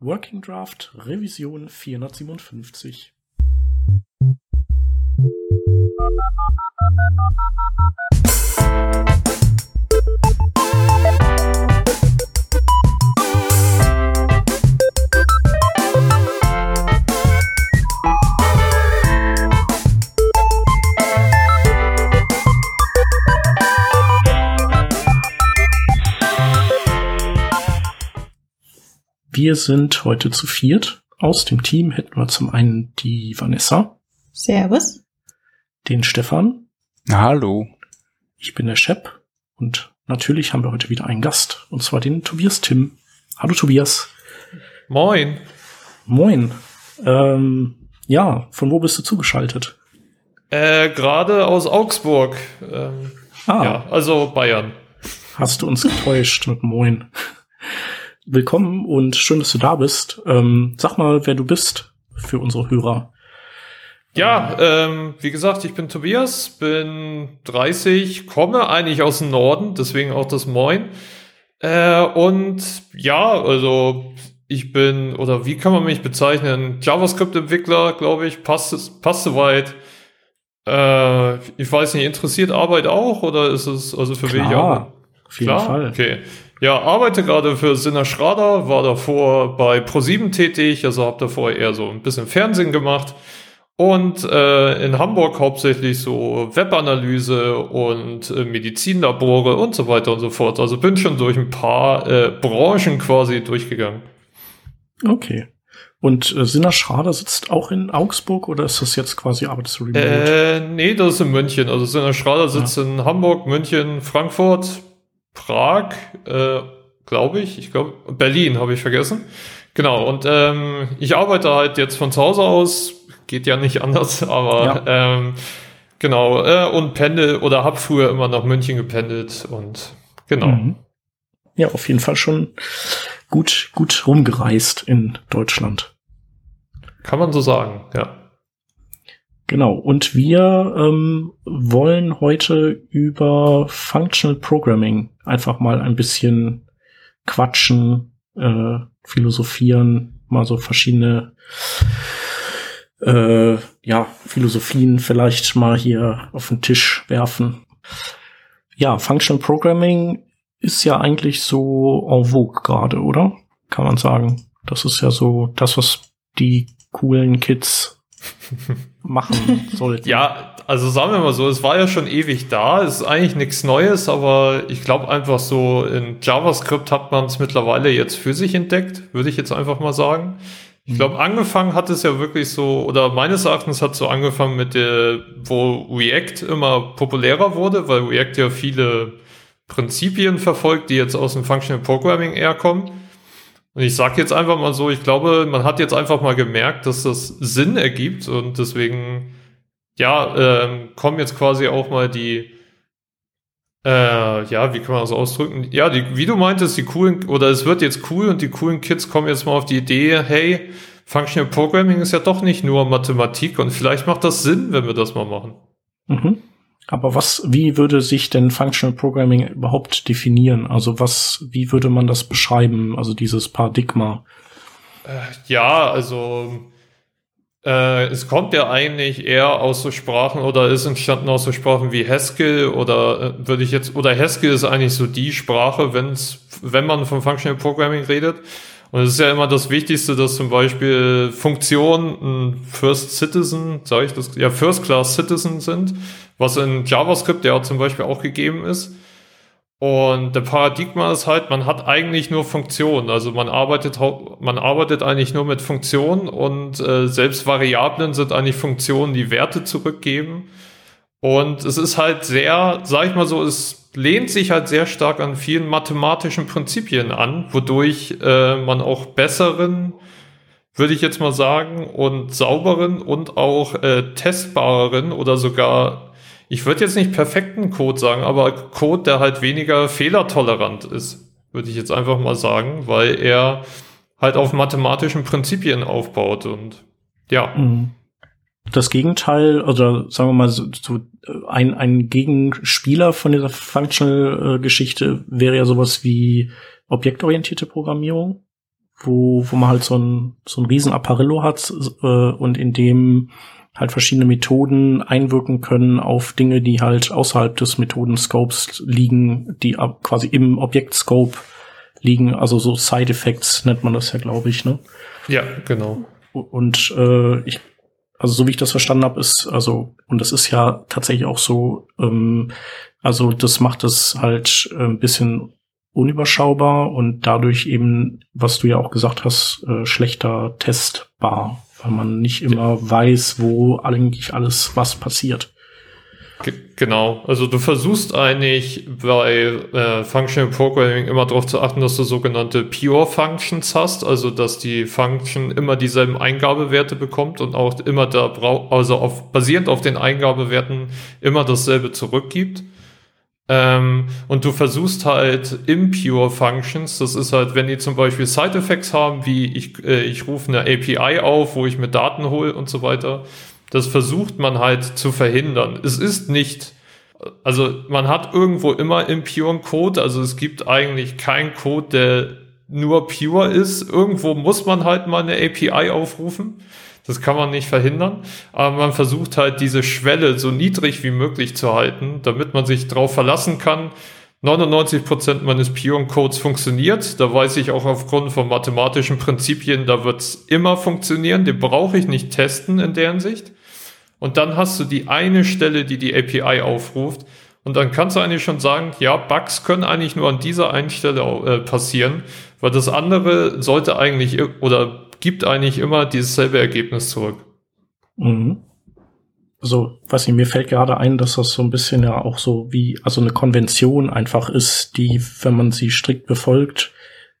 Working Draft Revision 457. Wir sind heute zu viert. Aus dem Team hätten wir zum einen die Vanessa. Servus. Den Stefan. Hallo. Ich bin der Shep. Und natürlich haben wir heute wieder einen Gast. Und zwar den Tobias Tim. Hallo Tobias. Moin. Moin. Ähm, ja, von wo bist du zugeschaltet? Äh, gerade aus Augsburg. Ähm, ah. Ja, also Bayern. Hast du uns getäuscht mit Moin willkommen und schön, dass du da bist. Ähm, sag mal, wer du bist für unsere Hörer. Ja, ähm, wie gesagt, ich bin Tobias, bin 30, komme eigentlich aus dem Norden, deswegen auch das Moin. Äh, und ja, also ich bin, oder wie kann man mich bezeichnen? JavaScript-Entwickler, glaube ich, passt, passt soweit. Äh, ich weiß nicht, interessiert Arbeit auch oder ist es, also für Klar, wen auch? Auf jeden Klar? Fall. Okay. Ja, arbeite gerade für Sinner Schrader, war davor bei ProSieben tätig, also habe davor eher so ein bisschen Fernsehen gemacht und äh, in Hamburg hauptsächlich so Webanalyse und äh, Medizinlabore und so weiter und so fort. Also bin schon durch ein paar äh, Branchen quasi durchgegangen. Okay. Und äh, Sinner Schrader sitzt auch in Augsburg oder ist das jetzt quasi arbeitest du remote? Äh, nee, das ist in München. Also Sinner Schrader sitzt ja. in Hamburg, München, Frankfurt, Prag, äh, glaube ich. Ich glaube, Berlin habe ich vergessen. Genau, und ähm, ich arbeite halt jetzt von zu Hause aus, geht ja nicht anders, aber ja. ähm, genau, äh, und pendel oder habe früher immer nach München gependelt und genau. Mhm. Ja, auf jeden Fall schon gut, gut rumgereist in Deutschland. Kann man so sagen, ja. Genau, und wir ähm, wollen heute über Functional Programming einfach mal ein bisschen quatschen, äh, philosophieren, mal so verschiedene äh, ja, Philosophien vielleicht mal hier auf den Tisch werfen. Ja, Functional Programming ist ja eigentlich so en vogue gerade, oder? Kann man sagen. Das ist ja so das, was die coolen Kids machen sollten. Ja, also sagen wir mal so, es war ja schon ewig da, es ist eigentlich nichts Neues, aber ich glaube einfach so, in JavaScript hat man es mittlerweile jetzt für sich entdeckt, würde ich jetzt einfach mal sagen. Ich glaube, mhm. angefangen hat es ja wirklich so, oder meines Erachtens hat es so angefangen mit der, wo React immer populärer wurde, weil React ja viele Prinzipien verfolgt, die jetzt aus dem Functional Programming eher kommen. Und ich sage jetzt einfach mal so, ich glaube, man hat jetzt einfach mal gemerkt, dass das Sinn ergibt und deswegen, ja, ähm, kommen jetzt quasi auch mal die, äh, ja, wie kann man das ausdrücken? Ja, die, wie du meintest, die coolen, oder es wird jetzt cool und die coolen Kids kommen jetzt mal auf die Idee, hey, Functional Programming ist ja doch nicht nur Mathematik und vielleicht macht das Sinn, wenn wir das mal machen. Mhm. Aber was, wie würde sich denn Functional Programming überhaupt definieren? Also was, wie würde man das beschreiben? Also dieses Paradigma? Äh, ja, also äh, es kommt ja eigentlich eher aus so Sprachen oder ist entstanden aus so Sprachen wie Haskell oder äh, würde ich jetzt, oder Haskell ist eigentlich so die Sprache, wenn's, wenn man von Functional Programming redet. Und es ist ja immer das Wichtigste, dass zum Beispiel Funktionen ein First Citizen, sage ich das, ja, First Class Citizen sind was in JavaScript ja zum Beispiel auch gegeben ist. Und der Paradigma ist halt, man hat eigentlich nur Funktionen. Also man arbeitet, man arbeitet eigentlich nur mit Funktionen und äh, selbst Variablen sind eigentlich Funktionen, die Werte zurückgeben. Und es ist halt sehr, sag ich mal so, es lehnt sich halt sehr stark an vielen mathematischen Prinzipien an, wodurch äh, man auch besseren, würde ich jetzt mal sagen, und sauberen und auch äh, testbareren oder sogar ich würde jetzt nicht perfekten Code sagen, aber Code, der halt weniger fehlertolerant ist, würde ich jetzt einfach mal sagen, weil er halt auf mathematischen Prinzipien aufbaut und ja. Mhm. Das Gegenteil, oder sagen wir mal, so, so ein, ein Gegenspieler von dieser Functional-Geschichte wäre ja sowas wie objektorientierte Programmierung. wo, wo man halt so ein, so ein riesen Apparillo hat äh, und in dem halt verschiedene Methoden einwirken können auf Dinge, die halt außerhalb des Methodenscopes liegen, die quasi im Objektscope liegen, also so Side Effects nennt man das ja, glaube ich, ne? Ja, genau. Und äh, ich, also so wie ich das verstanden habe, ist, also, und das ist ja tatsächlich auch so, ähm, also das macht es halt äh, ein bisschen unüberschaubar und dadurch eben, was du ja auch gesagt hast, äh, schlechter testbar, weil man nicht immer weiß, wo eigentlich alles was passiert. Genau, also du versuchst eigentlich bei äh, Functional Programming immer darauf zu achten, dass du sogenannte Pure Functions hast, also dass die Function immer dieselben Eingabewerte bekommt und auch immer da braucht, also auf, basierend auf den Eingabewerten immer dasselbe zurückgibt. Ähm, und du versuchst halt Impure Functions, das ist halt, wenn die zum Beispiel Side Effects haben, wie ich, äh, ich rufe eine API auf, wo ich mir Daten hole und so weiter. Das versucht man halt zu verhindern. Es ist nicht, also man hat irgendwo immer impuren Code, also es gibt eigentlich keinen Code, der nur pure ist. Irgendwo muss man halt mal eine API aufrufen. Das kann man nicht verhindern, aber man versucht halt diese Schwelle so niedrig wie möglich zu halten, damit man sich darauf verlassen kann. 99 Prozent meines Pion-Codes funktioniert. Da weiß ich auch aufgrund von mathematischen Prinzipien, da wird es immer funktionieren. Den brauche ich nicht testen in der Hinsicht. Und dann hast du die eine Stelle, die die API aufruft. Und dann kannst du eigentlich schon sagen, ja, Bugs können eigentlich nur an dieser einen Stelle äh, passieren, weil das andere sollte eigentlich oder gibt eigentlich immer dieses selbe Ergebnis zurück. Mhm. Also, was ich, mir fällt gerade ein, dass das so ein bisschen ja auch so wie, also eine Konvention einfach ist, die, wenn man sie strikt befolgt,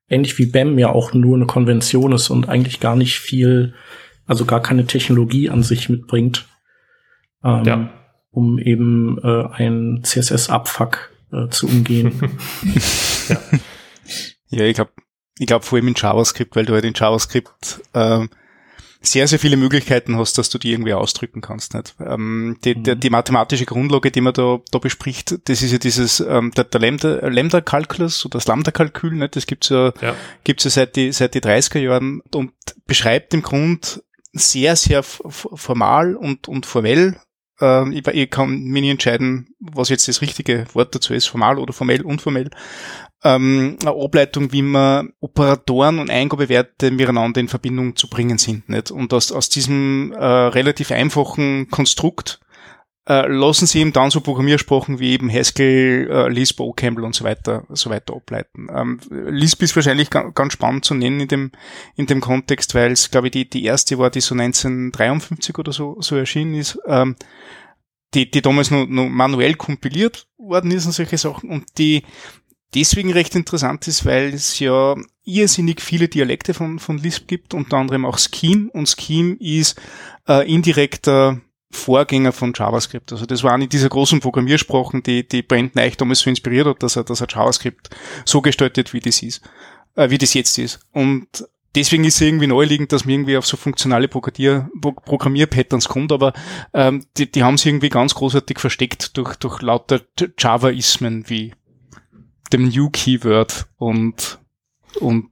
ähnlich wie BEM ja auch nur eine Konvention ist und eigentlich gar nicht viel, also gar keine Technologie an sich mitbringt, ähm, ja. um eben äh, ein CSS-Abfuck äh, zu umgehen. ja. ja, ich glaube, ich glaube vor allem in JavaScript, weil du halt in JavaScript ähm, sehr, sehr viele Möglichkeiten hast, dass du die irgendwie ausdrücken kannst. Nicht? Ähm, die, mhm. die, die, mathematische Grundlage, die man da, da bespricht, das ist ja dieses ähm, der, der Lambda, Lambda Calculus oder das Lambda-Kalkül, nicht? das gibt's ja, ja. Gibt's ja seit die, seit die 30er Jahren und beschreibt im Grund sehr, sehr formal und, und formell ähm, ich, ich kann mir nicht entscheiden, was jetzt das richtige Wort dazu ist, formal oder formell, unformell ähm, eine Ableitung, wie man Operatoren und Eingabewerte miteinander in Verbindung zu bringen sind. Nicht? Und aus, aus diesem äh, relativ einfachen Konstrukt äh, lassen sie eben dann so Programmiersprachen wie eben Haskell, äh, Lisp, OCaml und so weiter, so weiter ableiten. Ähm, Lisp ist wahrscheinlich ganz, ganz spannend zu nennen in dem, in dem Kontext, weil es, glaube ich, die, die erste war, die so 1953 oder so, so erschienen ist, ähm, die, die damals nur, nur manuell kompiliert worden ist und solche Sachen und die, deswegen recht interessant ist, weil es ja irrsinnig viele Dialekte von, von Lisp gibt, unter anderem auch Scheme und Scheme ist äh, indirekter Vorgänger von JavaScript. Also das war eine dieser großen Programmiersprachen, die, die Brandon eigentlich damals so inspiriert hat, dass er, dass er JavaScript so gestaltet, wie das ist, äh, wie das jetzt ist. Und deswegen ist es irgendwie naheliegend, dass man irgendwie auf so funktionale Programmier Programmierpatterns kommt, aber ähm, die, die haben es irgendwie ganz großartig versteckt durch, durch lauter Javaismen wie dem New Keyword und, und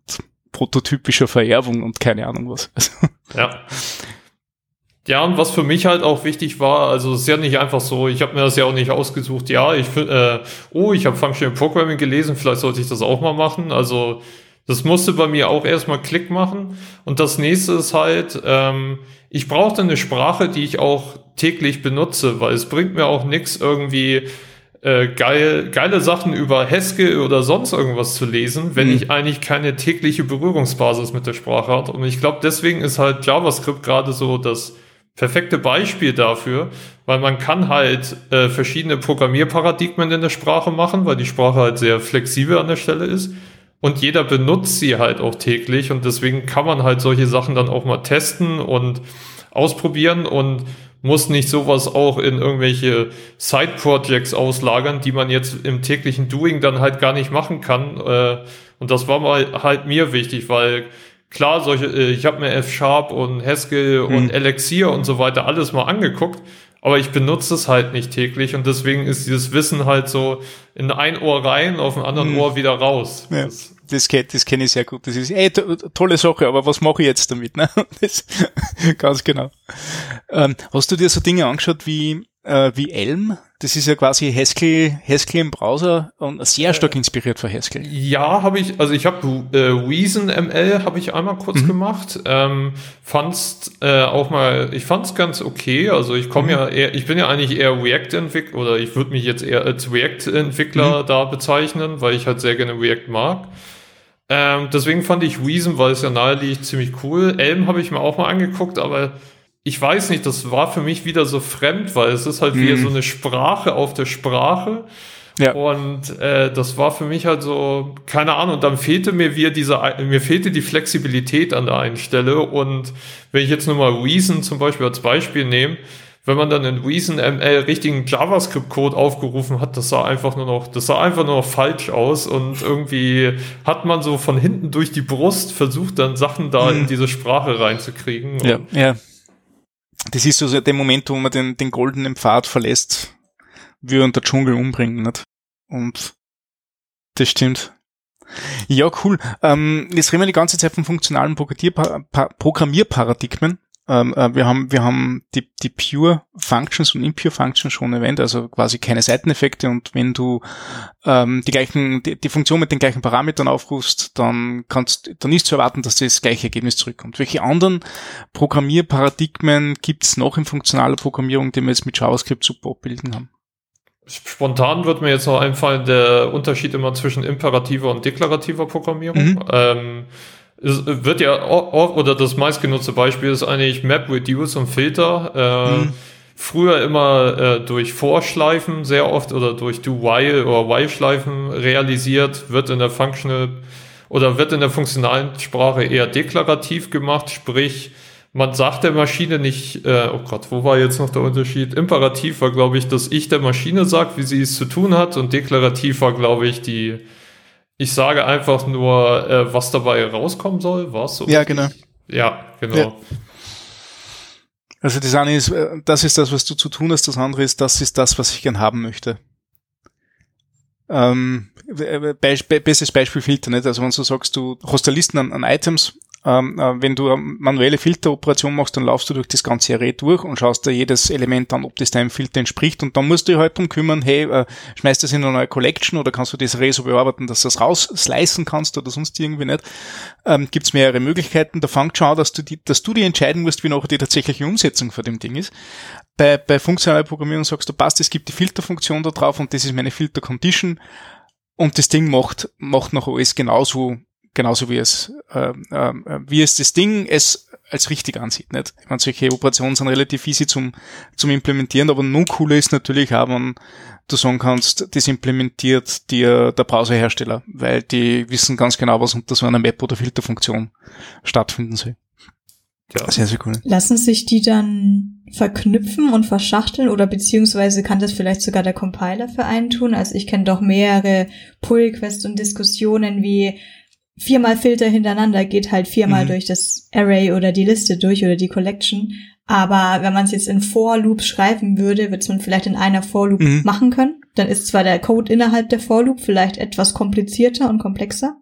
prototypischer Vererbung und keine Ahnung was. Also. Ja. Ja, und was für mich halt auch wichtig war, also es ist ja nicht einfach so, ich habe mir das ja auch nicht ausgesucht, ja, ich äh, oh, ich habe Functional Programming gelesen, vielleicht sollte ich das auch mal machen. Also das musste bei mir auch erstmal Klick machen. Und das nächste ist halt, ähm, ich brauchte eine Sprache, die ich auch täglich benutze, weil es bringt mir auch nichts irgendwie äh, geil, geile Sachen über Haskell oder sonst irgendwas zu lesen, wenn mhm. ich eigentlich keine tägliche Berührungsbasis mit der Sprache habe. Und ich glaube, deswegen ist halt JavaScript gerade so das perfekte Beispiel dafür, weil man kann halt äh, verschiedene Programmierparadigmen in der Sprache machen, weil die Sprache halt sehr flexibel an der Stelle ist. Und jeder benutzt sie halt auch täglich und deswegen kann man halt solche Sachen dann auch mal testen und ausprobieren und muss nicht sowas auch in irgendwelche Side-Projects auslagern, die man jetzt im täglichen Doing dann halt gar nicht machen kann. Äh, und das war mal halt mir wichtig, weil klar, solche, äh, ich habe mir F-Sharp und Haskell hm. und Elixir und so weiter alles mal angeguckt, aber ich benutze es halt nicht täglich und deswegen ist dieses Wissen halt so in ein Ohr rein, auf ein anderen mhm. Ohr wieder raus. Ja. Das, das, das kenne ich sehr gut. Das ist, ey, tolle Sache, aber was mache ich jetzt damit? Ne? Das, ganz genau. Ähm, hast du dir so Dinge angeschaut wie äh, wie Elm. Das ist ja quasi Haskell, Haskell im Browser und sehr stark äh, inspiriert von Haskell. Ja, habe ich, also ich habe äh, Reason ML habe ich einmal kurz mhm. gemacht. Ähm, fand's äh, auch mal, ich fand's ganz okay. Also ich komme mhm. ja eher, ich bin ja eigentlich eher React-Entwickler oder ich würde mich jetzt eher als React-Entwickler mhm. da bezeichnen, weil ich halt sehr gerne React mag. Ähm, deswegen fand ich Reason, weil es ja nahe liegt, ziemlich cool. Elm habe ich mir auch mal angeguckt, aber ich weiß nicht, das war für mich wieder so fremd, weil es ist halt mhm. wieder so eine Sprache auf der Sprache. Ja. Und äh, das war für mich halt so, keine Ahnung, dann fehlte mir wieder diese, mir fehlte die Flexibilität an der einen Stelle. Und wenn ich jetzt nur mal Reason zum Beispiel als Beispiel nehme, wenn man dann in Reason ML richtigen JavaScript-Code aufgerufen hat, das sah einfach nur noch, das sah einfach nur noch falsch aus und irgendwie hat man so von hinten durch die Brust versucht, dann Sachen da mhm. in diese Sprache reinzukriegen. Ja, ja das ist so der Moment, wo man den, den goldenen Pfad verlässt, wie er der Dschungel umbringen, nicht? Und das stimmt. Ja, cool. Ähm, jetzt reden wir die ganze Zeit von funktionalen Programmierparadigmen. Ähm, äh, wir haben, wir haben die, die Pure Functions und Impure Functions schon erwähnt, also quasi keine Seiteneffekte und wenn du ähm, die gleichen, die, die Funktion mit den gleichen Parametern aufrufst, dann kannst, dann ist zu erwarten, dass das gleiche Ergebnis zurückkommt. Welche anderen Programmierparadigmen gibt's noch in funktionaler Programmierung, die wir jetzt mit JavaScript super abbilden haben? Spontan wird mir jetzt noch einfallen, der Unterschied immer zwischen imperativer und deklarativer Programmierung. Mhm. Ähm, es wird ja auch, oder das meistgenutzte Beispiel ist eigentlich Map Reduce und Filter. Äh, hm. Früher immer äh, durch Vorschleifen sehr oft oder durch Do While oder While Schleifen realisiert, wird in der Functional oder wird in der funktionalen Sprache eher deklarativ gemacht, sprich, man sagt der Maschine nicht, äh, oh Gott, wo war jetzt noch der Unterschied? Imperativ war, glaube ich, dass ich der Maschine sagt, wie sie es zu tun hat und deklarativ war, glaube ich, die ich sage einfach nur, äh, was dabei rauskommen soll, was so. Ja, genau. Ja, genau. Ja. Also das eine ist, äh, das ist das, was du zu tun hast, das andere ist, das ist das, was ich gern haben möchte. Ähm, Be bestes Beispiel Filter, nicht? Also wenn du sagst, du hast da Listen an, an Items ähm, äh, wenn du eine manuelle Filteroperation machst, dann laufst du durch das ganze Array durch und schaust dir jedes Element an, ob das deinem Filter entspricht und dann musst du dich halt drum kümmern, hey, äh, schmeißt das in eine neue Collection oder kannst du das Array so bearbeiten, dass du das rausslicen kannst oder sonst irgendwie nicht. Ähm, Gibt es mehrere Möglichkeiten. Da fängt schon an, dass du, die, dass du dir entscheiden musst, wie nachher die tatsächliche Umsetzung von dem Ding ist. Bei, bei funktionaler Programmierung sagst du, passt, es gibt die Filterfunktion da drauf und das ist meine Filter-Condition und das Ding macht, macht noch alles genauso genauso wie es, äh, äh, wie es das Ding es als richtig ansieht. Nicht? Ich meine, solche Operationen sind relativ easy zum, zum Implementieren, aber nun cooler ist natürlich auch, wenn du sagen kannst, das implementiert dir der Browserhersteller, weil die wissen ganz genau, was unter so einer Map- oder Filterfunktion stattfinden soll. Ja. Sehr, sehr cool. Lassen sich die dann verknüpfen und verschachteln oder beziehungsweise kann das vielleicht sogar der Compiler für einen tun? Also ich kenne doch mehrere Pull-Requests und Diskussionen wie viermal Filter hintereinander geht halt viermal mhm. durch das Array oder die Liste durch oder die Collection. Aber wenn man es jetzt in For Loop schreiben würde, würde man vielleicht in einer For Loop mhm. machen können. Dann ist zwar der Code innerhalb der For Loop vielleicht etwas komplizierter und komplexer.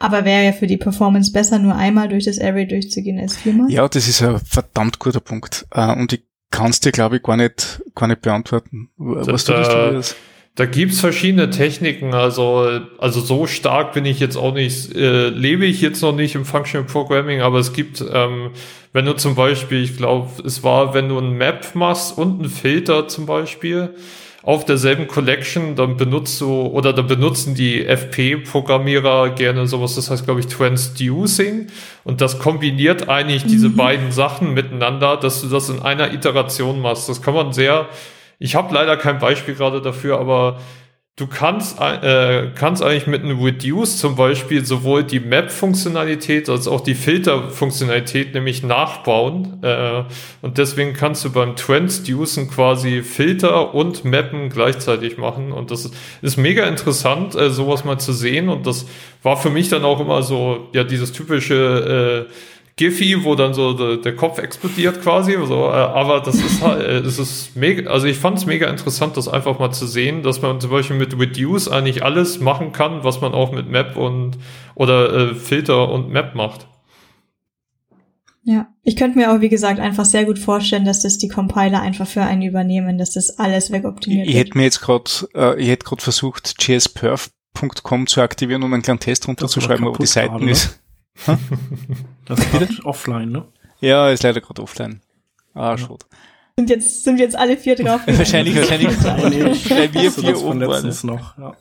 Aber wäre ja für die Performance besser, nur einmal durch das Array durchzugehen als viermal. Ja, das ist ein verdammt guter Punkt. Äh, und ich kann es dir, glaube ich, gar nicht, gar nicht beantworten. Was du das? Da gibt's verschiedene Techniken, also, also so stark bin ich jetzt auch nicht, äh, lebe ich jetzt noch nicht im Functional Programming, aber es gibt, ähm, wenn du zum Beispiel, ich glaube, es war, wenn du ein Map machst und einen Filter zum Beispiel auf derselben Collection, dann benutzt du, oder da benutzen die FP-Programmierer gerne sowas, das heißt, glaube ich, Transducing und das kombiniert eigentlich mhm. diese beiden Sachen miteinander, dass du das in einer Iteration machst. Das kann man sehr ich habe leider kein Beispiel gerade dafür, aber du kannst, äh, kannst eigentlich mit einem Reduce zum Beispiel sowohl die Map-Funktionalität als auch die Filter-Funktionalität nämlich nachbauen. Äh, und deswegen kannst du beim Transducen quasi Filter und Mappen gleichzeitig machen. Und das ist mega interessant, äh, sowas mal zu sehen. Und das war für mich dann auch immer so, ja, dieses typische äh, Giphy, wo dann so der, der Kopf explodiert quasi. So, äh, aber das ist halt, äh, es ist mega, also ich fand es mega interessant, das einfach mal zu sehen, dass man zum Beispiel mit Reduce eigentlich alles machen kann, was man auch mit Map und oder äh, Filter und Map macht. Ja, ich könnte mir auch, wie gesagt, einfach sehr gut vorstellen, dass das die Compiler einfach für einen übernehmen, dass das alles wegoptimiert ich, ich hätte mir jetzt gerade, äh, ich hätte gerade versucht, jsperf.com zu aktivieren und einen kleinen Test runterzuschreiben, aber die Seiten gerade, ist. Das ist offline, ne? Ja, ist leider gerade offline. Ah, ja. schade. Sind jetzt, sind jetzt alle vier drauf? wahrscheinlich, wahrscheinlich. weil wir vier oben. Noch, ja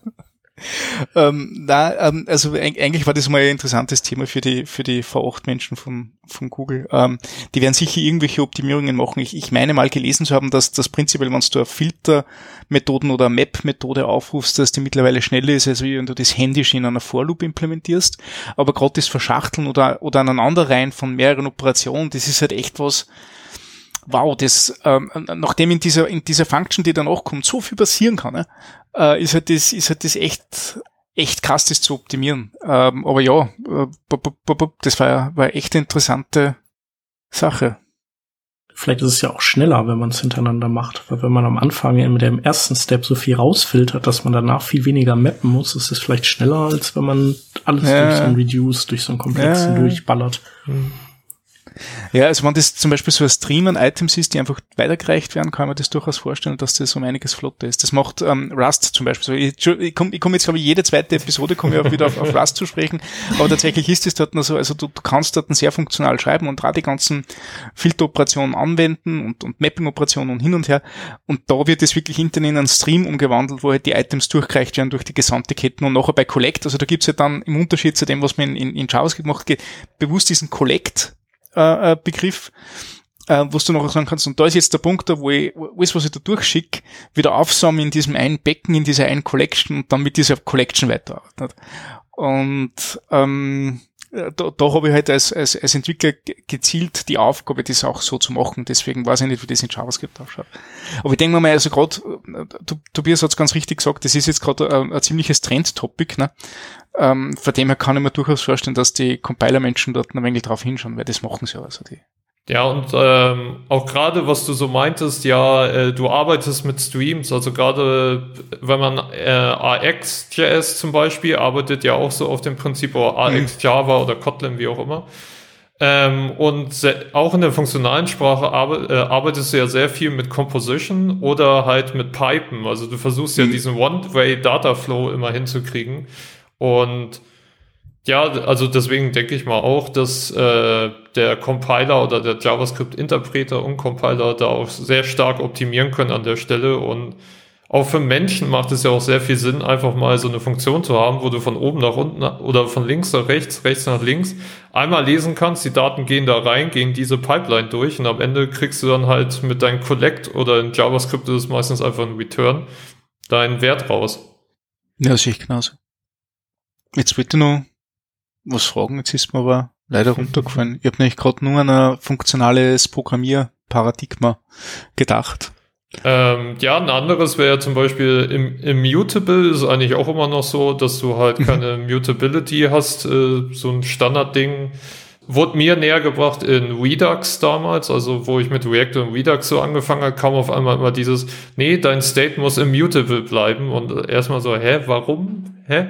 ähm, na, ähm, also eigentlich war das mal ein interessantes Thema für die für die V8-Menschen von von Google. Ähm, die werden sicher irgendwelche Optimierungen machen. Ich, ich meine mal gelesen zu haben, dass das prinzipiell, wenn du Filtermethoden oder Map-Methode aufrufst, dass die mittlerweile schneller ist, als wenn du das händisch in einer For-Loop implementierst. Aber gerade das Verschachteln oder oder aneinanderreihen von mehreren Operationen, das ist halt echt was wow, das, ähm, nachdem in dieser, in dieser Function, die danach kommt, so viel passieren kann, ne, äh, ist halt das, ist halt das echt, echt krass, das zu optimieren. Ähm, aber ja, äh, das war, war echt eine interessante Sache. Vielleicht ist es ja auch schneller, wenn man es hintereinander macht. Weil wenn man am Anfang mit dem ersten Step so viel rausfiltert, dass man danach viel weniger mappen muss, ist es vielleicht schneller, als wenn man alles ja. durch so ein Reduce, durch so einen komplexen ja. durchballert. Mhm. Ja, also wenn das zum Beispiel so ein Stream an Items ist, die einfach weitergereicht werden, kann man das durchaus vorstellen, dass das um einiges flotter ist. Das macht ähm, Rust zum Beispiel. Ich, ich komme komm jetzt, glaube ich, jede zweite Episode komme ich auch wieder auf, auf Rust zu sprechen, aber tatsächlich ist es dort noch so, also du, du kannst dort sehr funktional schreiben und gerade die ganzen Filteroperationen anwenden und, und Mapping-Operationen und hin und her und da wird es wirklich intern in einen Stream umgewandelt, wo halt die Items durchgereicht werden durch die gesamte Ketten und nachher bei Collect, also da gibt's ja dann im Unterschied zu dem, was man in, in JavaScript macht, bewusst diesen Collect äh, äh, Begriff, äh, was du noch sagen kannst. Und da ist jetzt der Punkt, wo ich alles, was ich da durchschicke, wieder aufsammeln in diesem einen Becken, in dieser einen Collection und dann mit dieser Collection weiterarbeiten. Und ähm, da, da habe ich halt als, als, als Entwickler gezielt die Aufgabe, das auch so zu machen. Deswegen weiß ich nicht, wie das in JavaScript ausschaut. Aber ich denke mir mal, also gerade, Tobias hat es ganz richtig gesagt, das ist jetzt gerade ein, ein, ziemliches Trend-Topic. Ne? Ähm, von dem her kann ich mir durchaus vorstellen, dass die Compiler-Menschen dort ein wenig drauf hinschauen, weil das machen sie ja. Also die, ja, und ähm, auch gerade, was du so meintest, ja, äh, du arbeitest mit Streams, also gerade wenn man äh, AX.js zum Beispiel arbeitet ja auch so auf dem Prinzip oder AX mhm. Java oder Kotlin, wie auch immer. Ähm, und auch in der funktionalen Sprache arbe äh, arbeitest du ja sehr viel mit Composition oder halt mit Pipen. Also du versuchst ja mhm. diesen One-Way-Data-Flow immer hinzukriegen. Und ja, also deswegen denke ich mal auch, dass äh, der Compiler oder der JavaScript-Interpreter und Compiler da auch sehr stark optimieren können an der Stelle. Und auch für Menschen macht es ja auch sehr viel Sinn, einfach mal so eine Funktion zu haben, wo du von oben nach unten oder von links nach rechts, rechts nach links einmal lesen kannst, die Daten gehen da rein, gehen diese Pipeline durch und am Ende kriegst du dann halt mit deinem Collect oder in JavaScript ist es meistens einfach ein Return deinen Wert raus. Ja, sehe ich genauso. Jetzt ich noch was fragen, jetzt ist mir aber leider runtergefallen. Ich habe nämlich gerade nur an ein funktionales Programmierparadigma gedacht. Ähm, ja, ein anderes wäre zum Beispiel im, Immutable ist eigentlich auch immer noch so, dass du halt mhm. keine Mutability hast, äh, so ein Standardding. Wurde mir näher gebracht in Redux damals, also wo ich mit React und Redux so angefangen habe, kam auf einmal immer dieses, nee, dein State muss immutable bleiben und erstmal so, hä, warum? Hä?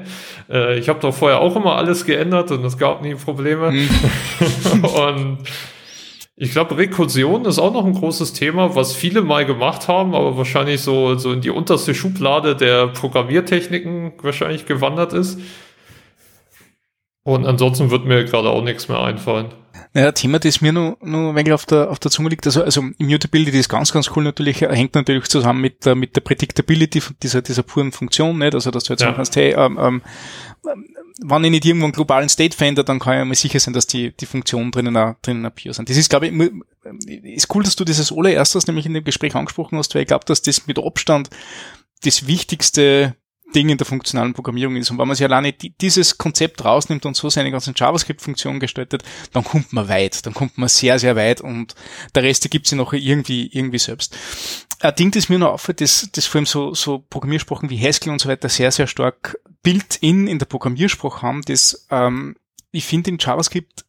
Äh, ich habe doch vorher auch immer alles geändert und es gab nie Probleme. Mhm. und ich glaube, Rekursion ist auch noch ein großes Thema, was viele mal gemacht haben, aber wahrscheinlich so, so in die unterste Schublade der Programmiertechniken wahrscheinlich gewandert ist. Und ansonsten wird mir gerade auch nichts mehr einfallen. Naja, Thema, das mir nur, nur ein wenig auf der, auf der Zunge liegt, also, also Immutability ist ganz, ganz cool natürlich, hängt natürlich zusammen mit, der, mit der Predictability von dieser, dieser puren Funktion, nicht? Also, dass du jetzt ja. sagen kannst, hey, ähm, ähm, wenn ich nicht irgendwo einen globalen State verändere, dann kann ich mir sicher sein, dass die, die Funktionen drinnen, auch, drinnen auch pure sind. Das ist, glaube ich, ist cool, dass du dieses allererstes nämlich in dem Gespräch angesprochen hast, weil ich glaube, dass das mit Abstand das wichtigste Ding in der funktionalen Programmierung ist. Und wenn man sich alleine dieses Konzept rausnimmt und so seine ganzen JavaScript-Funktionen gestaltet, dann kommt man weit. Dann kommt man sehr, sehr weit und der Rest gibt sich noch irgendwie, irgendwie selbst. Ein Ding, das mir noch auffällt, das, das vor allem so, so Programmiersprachen wie Haskell und so weiter sehr, sehr stark Built-in in der Programmiersprache haben, das, ähm, ich finde in JavaScript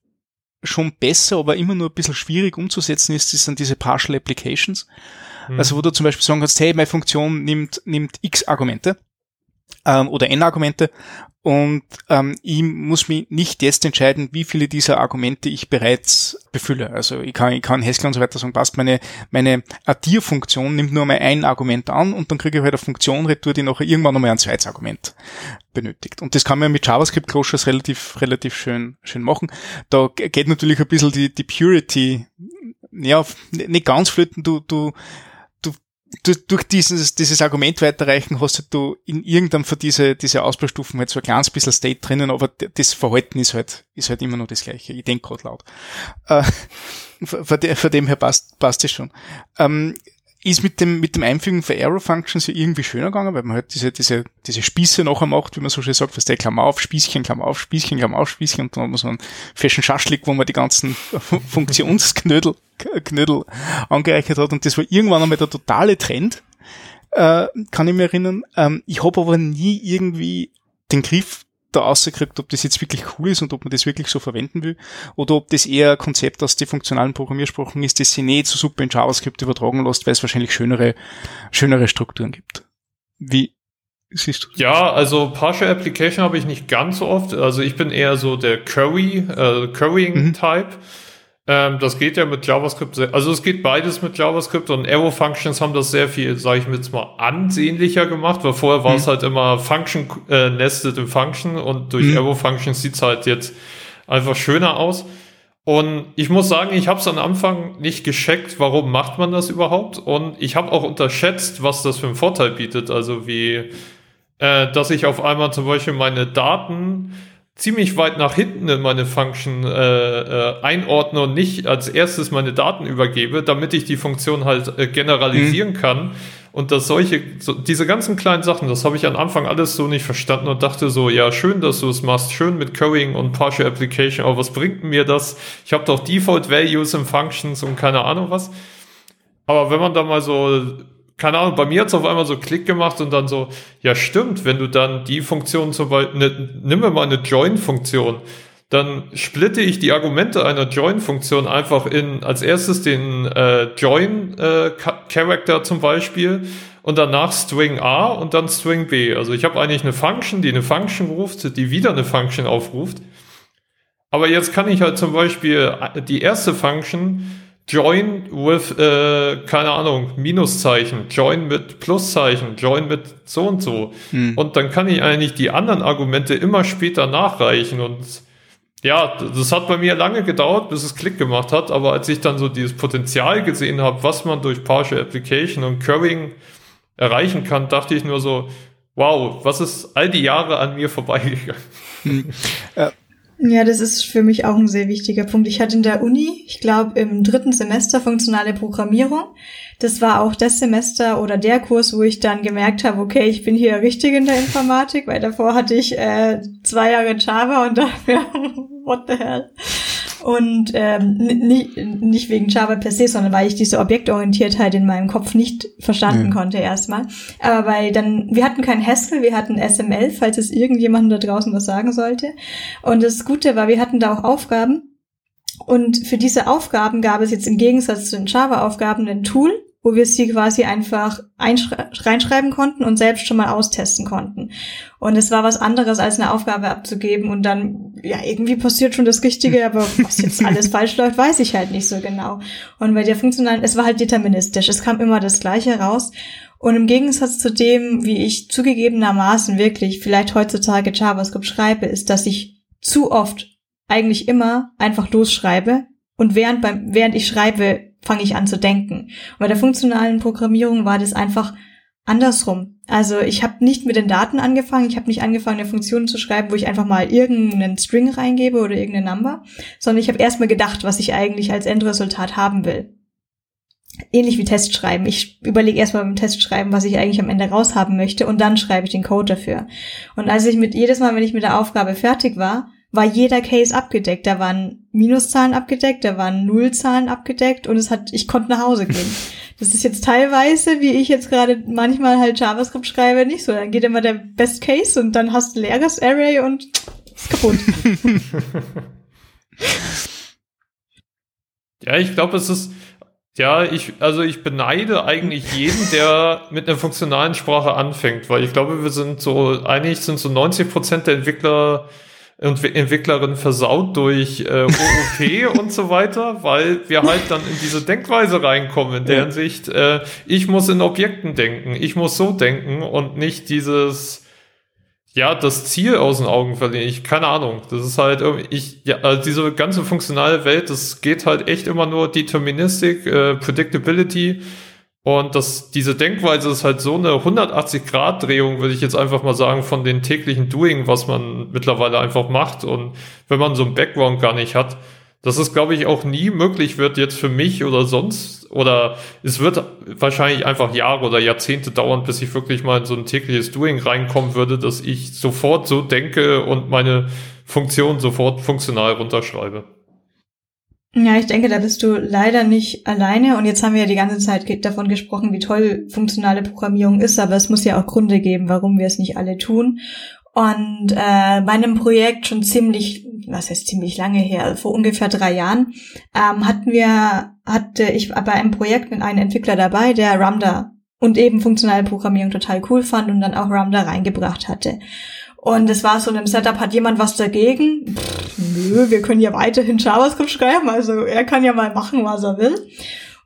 schon besser, aber immer nur ein bisschen schwierig umzusetzen ist, das sind diese Partial Applications. Mhm. Also wo du zum Beispiel sagen kannst, hey, meine Funktion nimmt, nimmt x Argumente ähm, oder n Argumente und ähm, ich muss mich nicht jetzt entscheiden, wie viele dieser Argumente ich bereits befülle. Also ich kann, ich kann Haskell und so weiter sagen, passt, meine, meine Addierfunktion nimmt nur mal ein Argument an und dann kriege ich halt eine Funktion retour, die nachher irgendwann nochmal ein zweites Argument benötigt. Und das kann man mit JavaScript Closures relativ, relativ schön, schön machen. Da geht natürlich ein bisschen die, die Purity, ja, nicht ganz flöten, du, du durch dieses, dieses Argument weiterreichen hast du in irgendeinem von diese, diese Ausbaustufen halt so ein kleines bisschen State drinnen, aber das Verhalten ist halt, ist halt immer noch das gleiche. Ich denke gerade laut. Äh, von, von, dem her passt, passt es schon. Ähm, ist mit dem, mit dem Einfügen von Arrow Functions ja irgendwie schöner gegangen, weil man halt diese, diese, diese Spieße nachher macht, wie man so schön sagt, was der Klammer auf, Spießchen, Klammer auf, Spießchen, Klammer auf, Spießchen und dann hat man so einen feschen Schaschlik, wo man die ganzen Funktionsknödel, Knödel angereichert hat und das war irgendwann einmal der totale Trend, äh, kann ich mir erinnern. Ähm, ich habe aber nie irgendwie den Griff da rausgekriegt, ob das jetzt wirklich cool ist und ob man das wirklich so verwenden will oder ob das eher ein Konzept aus den funktionalen Programmiersprachen ist, das sie nicht so super in JavaScript übertragen lässt, weil es wahrscheinlich schönere, schönere Strukturen gibt. Wie siehst du? Ja, also Partial Application habe ich nicht ganz so oft. Also ich bin eher so der Curry, äh, Currying-Type. Mhm. Ähm, das geht ja mit JavaScript, sehr, also es geht beides mit JavaScript und Arrow Functions haben das sehr viel, sage ich mir jetzt mal, ansehnlicher gemacht, weil vorher war mhm. es halt immer Function äh, nested im Function und durch mhm. Arrow Functions sieht's halt jetzt einfach schöner aus. Und ich muss sagen, ich habe es am Anfang nicht gescheckt, warum macht man das überhaupt? Und ich habe auch unterschätzt, was das für einen Vorteil bietet. Also wie, äh, dass ich auf einmal zum Beispiel meine Daten ziemlich weit nach hinten in meine Function äh, äh, einordne und nicht als erstes meine Daten übergebe, damit ich die Funktion halt äh, generalisieren mhm. kann. Und dass solche, so, diese ganzen kleinen Sachen, das habe ich am Anfang alles so nicht verstanden und dachte so, ja, schön, dass du es machst, schön mit Currying und Partial Application, aber was bringt mir das? Ich habe doch Default Values im Functions und keine Ahnung was. Aber wenn man da mal so keine Ahnung, bei mir hat's auf einmal so Klick gemacht und dann so, ja stimmt, wenn du dann die Funktion zum Beispiel, ne, nimm mir mal eine Join-Funktion, dann splitte ich die Argumente einer Join-Funktion einfach in als erstes den äh, Join-Character äh, zum Beispiel und danach String A und dann String B. Also ich habe eigentlich eine Function, die eine Function ruft, die wieder eine Function aufruft. Aber jetzt kann ich halt zum Beispiel die erste Function Join with, äh, keine Ahnung, Minuszeichen, Join mit Pluszeichen, Join mit so und so. Hm. Und dann kann ich eigentlich die anderen Argumente immer später nachreichen und ja, das hat bei mir lange gedauert, bis es Klick gemacht hat, aber als ich dann so dieses Potenzial gesehen habe, was man durch Partial Application und Currying erreichen kann, dachte ich nur so, wow, was ist all die Jahre an mir vorbeigegangen? Hm. Äh, ja, das ist für mich auch ein sehr wichtiger Punkt. Ich hatte in der Uni, ich glaube im dritten Semester funktionale Programmierung. Das war auch das Semester oder der Kurs, wo ich dann gemerkt habe, okay, ich bin hier richtig in der Informatik, weil davor hatte ich äh, zwei Jahre Java und dafür, what the hell. Und ähm, nicht, nicht wegen Java per se, sondern weil ich diese Objektorientiertheit in meinem Kopf nicht verstanden ja. konnte erstmal. Aber weil dann, wir hatten kein Haskell, wir hatten SML, falls es irgendjemandem da draußen was sagen sollte. Und das Gute war, wir hatten da auch Aufgaben. Und für diese Aufgaben gab es jetzt im Gegensatz zu den Java-Aufgaben ein Tool, wo wir sie quasi einfach reinschreiben konnten und selbst schon mal austesten konnten. Und es war was anderes, als eine Aufgabe abzugeben und dann, ja, irgendwie passiert schon das Richtige, aber was jetzt alles falsch läuft, weiß ich halt nicht so genau. Und bei der funktionalen, es war halt deterministisch, es kam immer das Gleiche raus. Und im Gegensatz zu dem, wie ich zugegebenermaßen wirklich vielleicht heutzutage JavaScript schreibe, ist, dass ich zu oft eigentlich immer einfach losschreibe und während beim, während ich schreibe, fange ich an zu denken. Und bei der funktionalen Programmierung war das einfach andersrum. Also ich habe nicht mit den Daten angefangen, ich habe nicht angefangen, eine Funktion zu schreiben, wo ich einfach mal irgendeinen String reingebe oder irgendeine Number, sondern ich habe erstmal gedacht, was ich eigentlich als Endresultat haben will. Ähnlich wie Testschreiben. Ich überlege erstmal beim Testschreiben, was ich eigentlich am Ende raushaben möchte und dann schreibe ich den Code dafür. Und als ich mit jedes Mal, wenn ich mit der Aufgabe fertig war, war jeder Case abgedeckt. Da waren Minuszahlen abgedeckt, da waren Nullzahlen abgedeckt und es hat, ich konnte nach Hause gehen. Das ist jetzt teilweise, wie ich jetzt gerade manchmal halt JavaScript schreibe, nicht so. Dann geht immer der Best Case und dann hast du leeres Array und ist kaputt. Ja, ich glaube, es ist, ja, ich, also ich beneide eigentlich jeden, der mit einer funktionalen Sprache anfängt, weil ich glaube, wir sind so, eigentlich sind so 90 Prozent der Entwickler Entwicklerin versaut durch äh, OOP und so weiter, weil wir halt dann in diese Denkweise reinkommen, in deren ja. Äh, ich muss in Objekten denken, ich muss so denken und nicht dieses, ja, das Ziel aus den Augen verlieren. Ich, keine Ahnung. Das ist halt irgendwie, ich, ja, also diese ganze funktionale Welt, das geht halt echt immer nur Deterministik, äh, Predictability. Und das, diese Denkweise ist halt so eine 180-Grad-Drehung, würde ich jetzt einfach mal sagen, von den täglichen Doing, was man mittlerweile einfach macht. Und wenn man so einen Background gar nicht hat, dass es, glaube ich, auch nie möglich wird jetzt für mich oder sonst, oder es wird wahrscheinlich einfach Jahre oder Jahrzehnte dauern, bis ich wirklich mal in so ein tägliches Doing reinkommen würde, dass ich sofort so denke und meine Funktion sofort funktional runterschreibe. Ja, ich denke, da bist du leider nicht alleine. Und jetzt haben wir ja die ganze Zeit davon gesprochen, wie toll funktionale Programmierung ist, aber es muss ja auch Gründe geben, warum wir es nicht alle tun. Und äh, bei einem Projekt schon ziemlich, was heißt ziemlich lange her, also vor ungefähr drei Jahren, ähm, hatten wir, hatte ich bei einem Projekt mit einem Entwickler dabei, der Ramda und eben funktionale Programmierung total cool fand und dann auch Ramda reingebracht hatte. Und es war so in einem Setup, hat jemand was dagegen? Pff, nö, wir können ja weiterhin JavaScript schreiben, also er kann ja mal machen, was er will.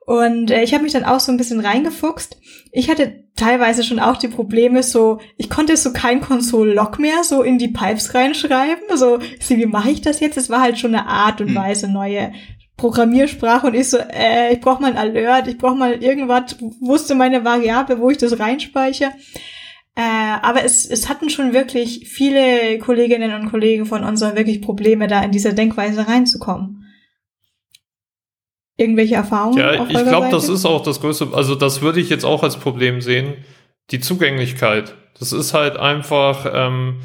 Und äh, ich habe mich dann auch so ein bisschen reingefuchst. Ich hatte teilweise schon auch die Probleme, so, ich konnte so kein Console-Log mehr so in die Pipes reinschreiben. So, sie, wie mache ich das jetzt? Es war halt schon eine Art und hm. Weise, neue Programmiersprache und ich so, äh, ich brauche mal ein Alert, ich brauche mal irgendwas, wusste meine Variable, wo ich das reinspeichere. Äh, aber es, es hatten schon wirklich viele Kolleginnen und Kollegen von uns wirklich Probleme, da in diese Denkweise reinzukommen. Irgendwelche Erfahrungen? Ja, ich glaube, das ist auch das größte, also das würde ich jetzt auch als Problem sehen. Die Zugänglichkeit. Das ist halt einfach, ähm,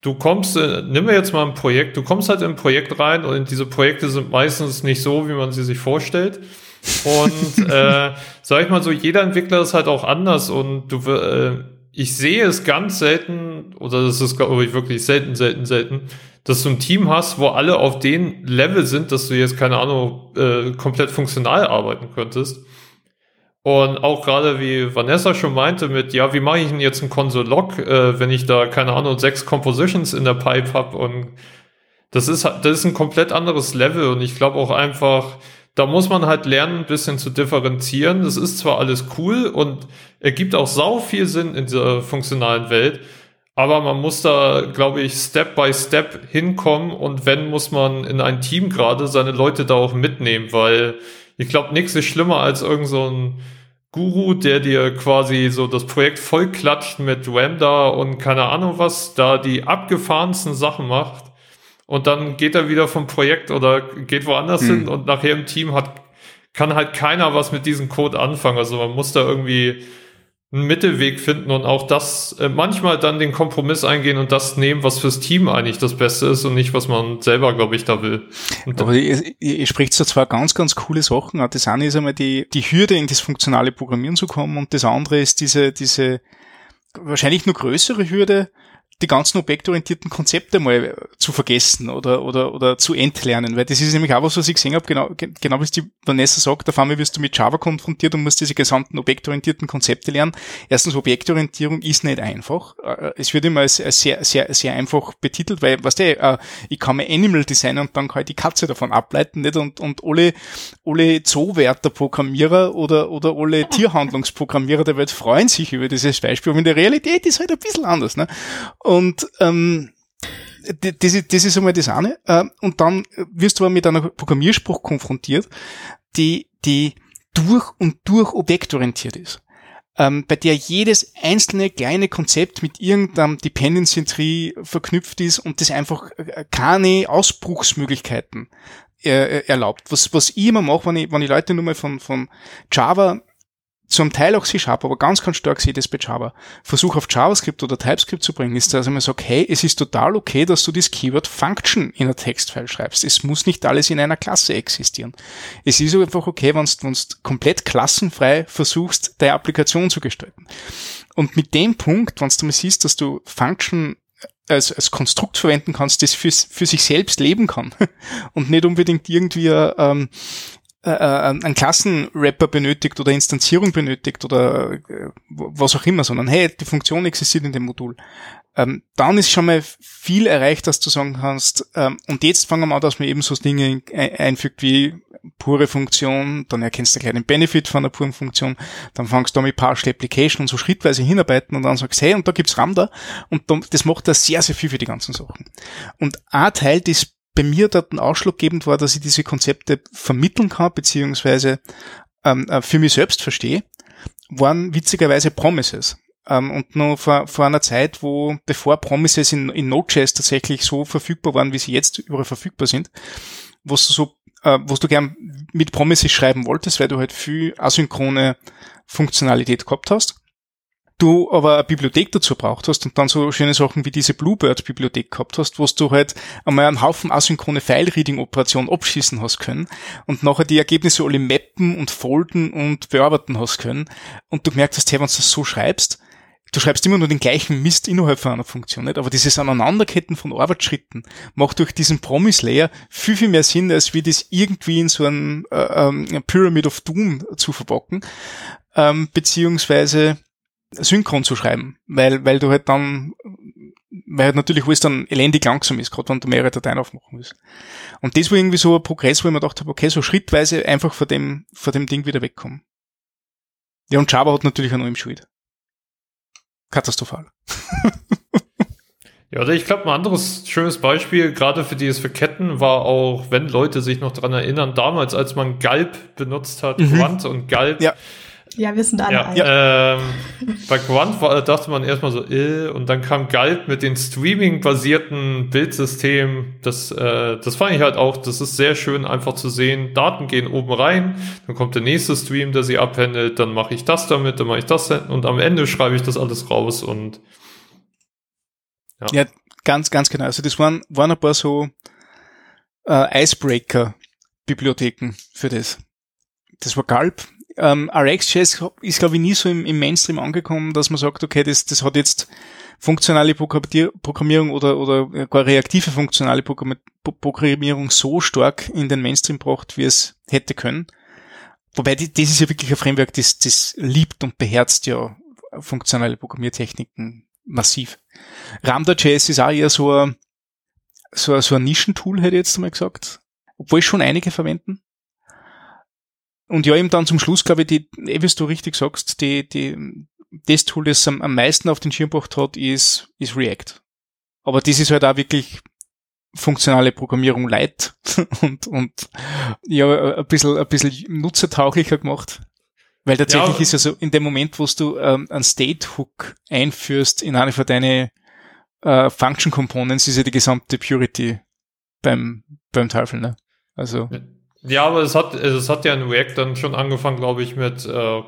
du kommst, äh, nimm mir jetzt mal ein Projekt, du kommst halt in ein Projekt rein und diese Projekte sind meistens nicht so, wie man sie sich vorstellt. Und äh, sag ich mal so, jeder Entwickler ist halt auch anders und du äh, ich sehe es ganz selten, oder das ist, glaube ich, wirklich selten, selten, selten, dass du ein Team hast, wo alle auf den Level sind, dass du jetzt, keine Ahnung, äh, komplett funktional arbeiten könntest. Und auch gerade wie Vanessa schon meinte mit, ja, wie mache ich denn jetzt ein Console-Log, äh, wenn ich da, keine Ahnung, sechs Compositions in der Pipe habe und das ist, das ist ein komplett anderes Level und ich glaube auch einfach, da muss man halt lernen, ein bisschen zu differenzieren. Das ist zwar alles cool und ergibt auch sau viel Sinn in dieser funktionalen Welt, aber man muss da, glaube ich, Step by Step hinkommen und wenn, muss man in ein Team gerade seine Leute da auch mitnehmen, weil ich glaube, nichts ist schlimmer als irgend so ein Guru, der dir quasi so das Projekt voll klatscht mit Ramda und keine Ahnung was, da die abgefahrensten Sachen macht und dann geht er wieder vom Projekt oder geht woanders hm. hin und nachher im Team hat, kann halt keiner was mit diesem Code anfangen. Also man muss da irgendwie einen Mittelweg finden und auch das äh, manchmal dann den Kompromiss eingehen und das nehmen, was fürs Team eigentlich das Beste ist und nicht, was man selber, glaube ich, da will. Und Aber ihr, ihr spricht so zwar ganz, ganz coole Sachen. Das eine ist einmal die, die Hürde, in das funktionale Programmieren zu kommen und das andere ist diese, diese wahrscheinlich nur größere Hürde, die ganzen objektorientierten Konzepte mal zu vergessen oder, oder, oder zu entlernen, weil das ist nämlich auch was, was ich gesehen habe, genau, genau wie es die Vanessa sagt, auf einmal wirst du mit Java konfrontiert und musst diese gesamten objektorientierten Konzepte lernen. Erstens, Objektorientierung ist nicht einfach. Äh, es wird immer als, als sehr, sehr, sehr einfach betitelt, weil, weißt du, äh, ich kann mir Animal designen und dann kann ich die Katze davon ableiten, nicht? Und, und alle, alle Zoowärterprogrammierer oder, oder alle Tierhandlungsprogrammierer der Welt freuen sich über dieses Beispiel, aber in der Realität ist halt ein bisschen anders, ne? Und ähm, das, ist, das ist einmal das eine. Äh, und dann wirst du aber mit einer Programmierspruch konfrontiert, die, die durch und durch objektorientiert ist. Ähm, bei der jedes einzelne kleine Konzept mit irgendeinem Dependency Tree verknüpft ist und das einfach äh, keine Ausbruchsmöglichkeiten äh, erlaubt. Was, was ich immer mache, wenn ich, wenn ich Leute nur mal von, von Java zum Teil auch C-Sharp, aber ganz, ganz stark sehe ich das bei Java, Versuch auf JavaScript oder TypeScript zu bringen, ist, dass man sagt, hey, es ist total okay, dass du das Keyword Function in ein Textfile schreibst. Es muss nicht alles in einer Klasse existieren. Es ist einfach okay, wenn du komplett klassenfrei versuchst, deine Applikation zu gestalten. Und mit dem Punkt, wenn du mal siehst, dass du Function als, als Konstrukt verwenden kannst, das für, für sich selbst leben kann und nicht unbedingt irgendwie ähm, äh, äh einen Klassenwrapper benötigt oder Instanzierung benötigt oder äh, was auch immer, sondern hey, die Funktion existiert in dem Modul. Ähm, dann ist schon mal viel erreicht, dass du sagen kannst, ähm, und jetzt fangen wir an, dass man eben so Dinge einfügt wie pure Funktion, dann erkennst du gleich den Benefit von der puren Funktion, dann fangst du mit Partial Application und so schrittweise hinarbeiten und dann sagst, hey, und da gibt's Ramda und das macht da sehr, sehr viel für die ganzen Sachen. Und ein Teil, das bei mir dort ein ausschlaggebend war, dass ich diese Konzepte vermitteln kann, beziehungsweise ähm, äh, für mich selbst verstehe, waren witzigerweise Promises. Ähm, und nur vor, vor einer Zeit, wo, bevor Promises in, in Node.js tatsächlich so verfügbar waren, wie sie jetzt überall verfügbar sind, wo du so, äh, wo du gern mit Promises schreiben wolltest, weil du halt viel asynchrone Funktionalität gehabt hast du aber eine Bibliothek dazu braucht hast und dann so schöne Sachen wie diese Bluebird-Bibliothek gehabt hast, wo du halt einmal einen Haufen asynchrone File-Reading-Operationen abschießen hast können und nachher die Ergebnisse alle mappen und folden und bearbeiten hast können und du gemerkt hast, hey, wenn du das so schreibst, du schreibst immer nur den gleichen Mist innerhalb von einer Funktion, nicht? aber dieses Aneinanderketten von Arbeitsschritten macht durch diesen Promise-Layer viel, viel mehr Sinn, als wie das irgendwie in so einem äh, ähm, Pyramid of Doom zu verpacken, ähm, beziehungsweise synchron zu schreiben, weil, weil du halt dann, weil halt natürlich alles dann elendig langsam ist, gerade wenn du mehrere Dateien aufmachen willst. Und das war irgendwie so ein Progress, wo ich mir gedacht habe, okay, so schrittweise einfach vor dem, vor dem Ding wieder wegkommen. Ja, und Java hat natürlich auch noch im Schuld. Katastrophal. Ja, oder ich glaube, ein anderes schönes Beispiel, gerade für dieses Verketten, war auch, wenn Leute sich noch dran erinnern, damals, als man Galb benutzt hat, mhm. Quant und Galb, ja. Ja, wir sind alle ja, ja. Ähm, bei Quant war, dachte man erstmal so, äh, und dann kam Galt mit den Streaming-basierten Bildsystemen. Das, äh, das fand ich halt auch, das ist sehr schön einfach zu sehen. Daten gehen oben rein, dann kommt der nächste Stream, der sie abhändelt, dann mache ich das damit, dann mache ich das und am Ende schreibe ich das alles raus und ja, ja ganz, ganz genau. Also das waren, waren ein paar so äh, Icebreaker-Bibliotheken für das. Das war Galb, ähm, RxJS ist, glaube ich, nie so im, im, Mainstream angekommen, dass man sagt, okay, das, das hat jetzt funktionale Programmierung oder, oder gar reaktive funktionale Programmierung so stark in den Mainstream gebracht, wie es hätte können. Wobei, das ist ja wirklich ein Framework, das, das liebt und beherzt ja funktionale Programmiertechniken massiv. Ramda.js ist auch eher so ein, so ein, so ein Nischentool, hätte ich jetzt mal gesagt. Obwohl schon einige verwenden. Und ja, eben dann zum Schluss, glaube ich, die, eh, wie du richtig sagst, die, die, das Tool, das am, am meisten auf den Schirm gebracht hat, ist, ist React. Aber das ist halt auch wirklich funktionale Programmierung light und, und ja, ein bisschen, ein bisschen nutzertauglicher gemacht. Weil tatsächlich ja. ist ja so, in dem Moment, wo du ähm, einen State Hook einführst in eine von deinen äh, Function Components, ist ja die gesamte Purity beim, beim Teufel, ne? Also. Ja. Ja, aber es hat, es hat ja in React dann schon angefangen, glaube ich, mit äh,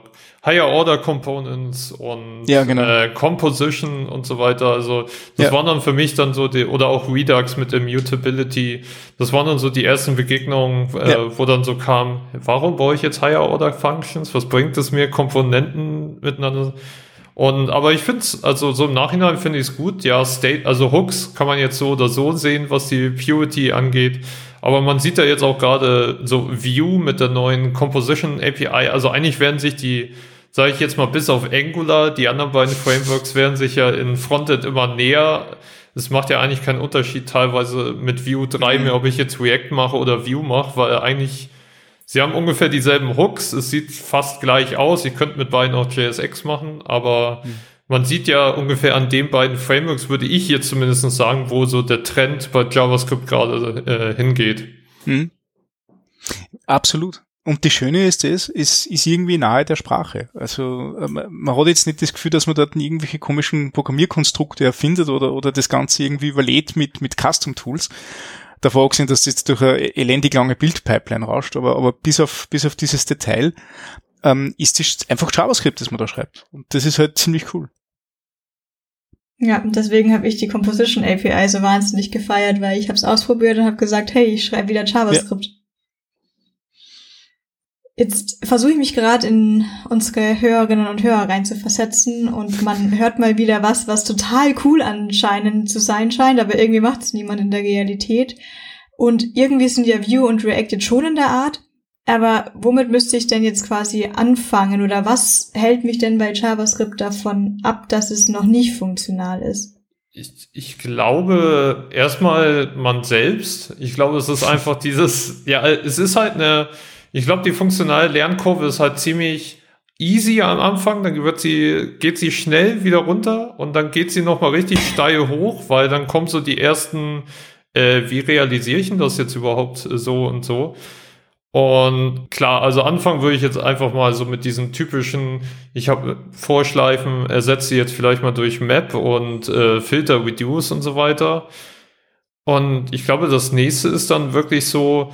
Higher Order Components und ja, genau. äh, Composition und so weiter. Also das ja. waren dann für mich dann so die, oder auch Redux mit Immutability. Das waren dann so die ersten Begegnungen, äh, ja. wo dann so kam, warum brauche ich jetzt Higher Order Functions? Was bringt es mir, Komponenten miteinander? Und aber ich finde es, also so im Nachhinein finde ich es gut. Ja, State, also Hooks kann man jetzt so oder so sehen, was die Purity angeht. Aber man sieht ja jetzt auch gerade so View mit der neuen Composition API. Also eigentlich werden sich die, sage ich jetzt mal, bis auf Angular, die anderen beiden Frameworks werden sich ja in Frontend immer näher. Es macht ja eigentlich keinen Unterschied teilweise mit View 3 mhm. mehr, ob ich jetzt React mache oder View mache, weil eigentlich Sie haben ungefähr dieselben Hooks, es sieht fast gleich aus. Ich könnte mit beiden auch JSX machen, aber mhm man sieht ja ungefähr an den beiden Frameworks, würde ich jetzt zumindest sagen, wo so der Trend bei JavaScript gerade äh, hingeht. Hm. Absolut. Und das Schöne ist das, ist, ist irgendwie nahe der Sprache. Also ähm, man hat jetzt nicht das Gefühl, dass man dort irgendwelche komischen Programmierkonstrukte erfindet oder, oder das Ganze irgendwie überlädt mit, mit Custom-Tools. Davor gesehen, dass das jetzt durch eine elendig lange Bildpipeline rauscht, aber, aber bis auf, bis auf dieses Detail ähm, ist das einfach JavaScript, das man da schreibt. Und das ist halt ziemlich cool. Ja, und deswegen habe ich die Composition API so wahnsinnig gefeiert, weil ich habe es ausprobiert und habe gesagt, hey, ich schreibe wieder JavaScript. Ja. Jetzt versuche ich mich gerade in unsere Hörerinnen und Hörer rein zu versetzen und man hört mal wieder was, was total cool anscheinend zu sein scheint, aber irgendwie macht es niemand in der Realität. Und irgendwie sind ja Vue und React jetzt schon in der Art. Aber womit müsste ich denn jetzt quasi anfangen oder was hält mich denn bei JavaScript davon ab, dass es noch nicht funktional ist? Ich, ich glaube erstmal man selbst. Ich glaube, es ist einfach dieses, ja, es ist halt eine, ich glaube, die funktionale Lernkurve ist halt ziemlich easy am Anfang, dann wird sie, geht sie schnell wieder runter und dann geht sie nochmal richtig steil hoch, weil dann kommen so die ersten, äh, wie realisiere ich denn das jetzt überhaupt so und so? Und klar, also anfangen würde ich jetzt einfach mal so mit diesen typischen, ich habe Vorschleifen, ersetze jetzt vielleicht mal durch Map und äh, Filter, Reduce und so weiter. Und ich glaube, das nächste ist dann wirklich so,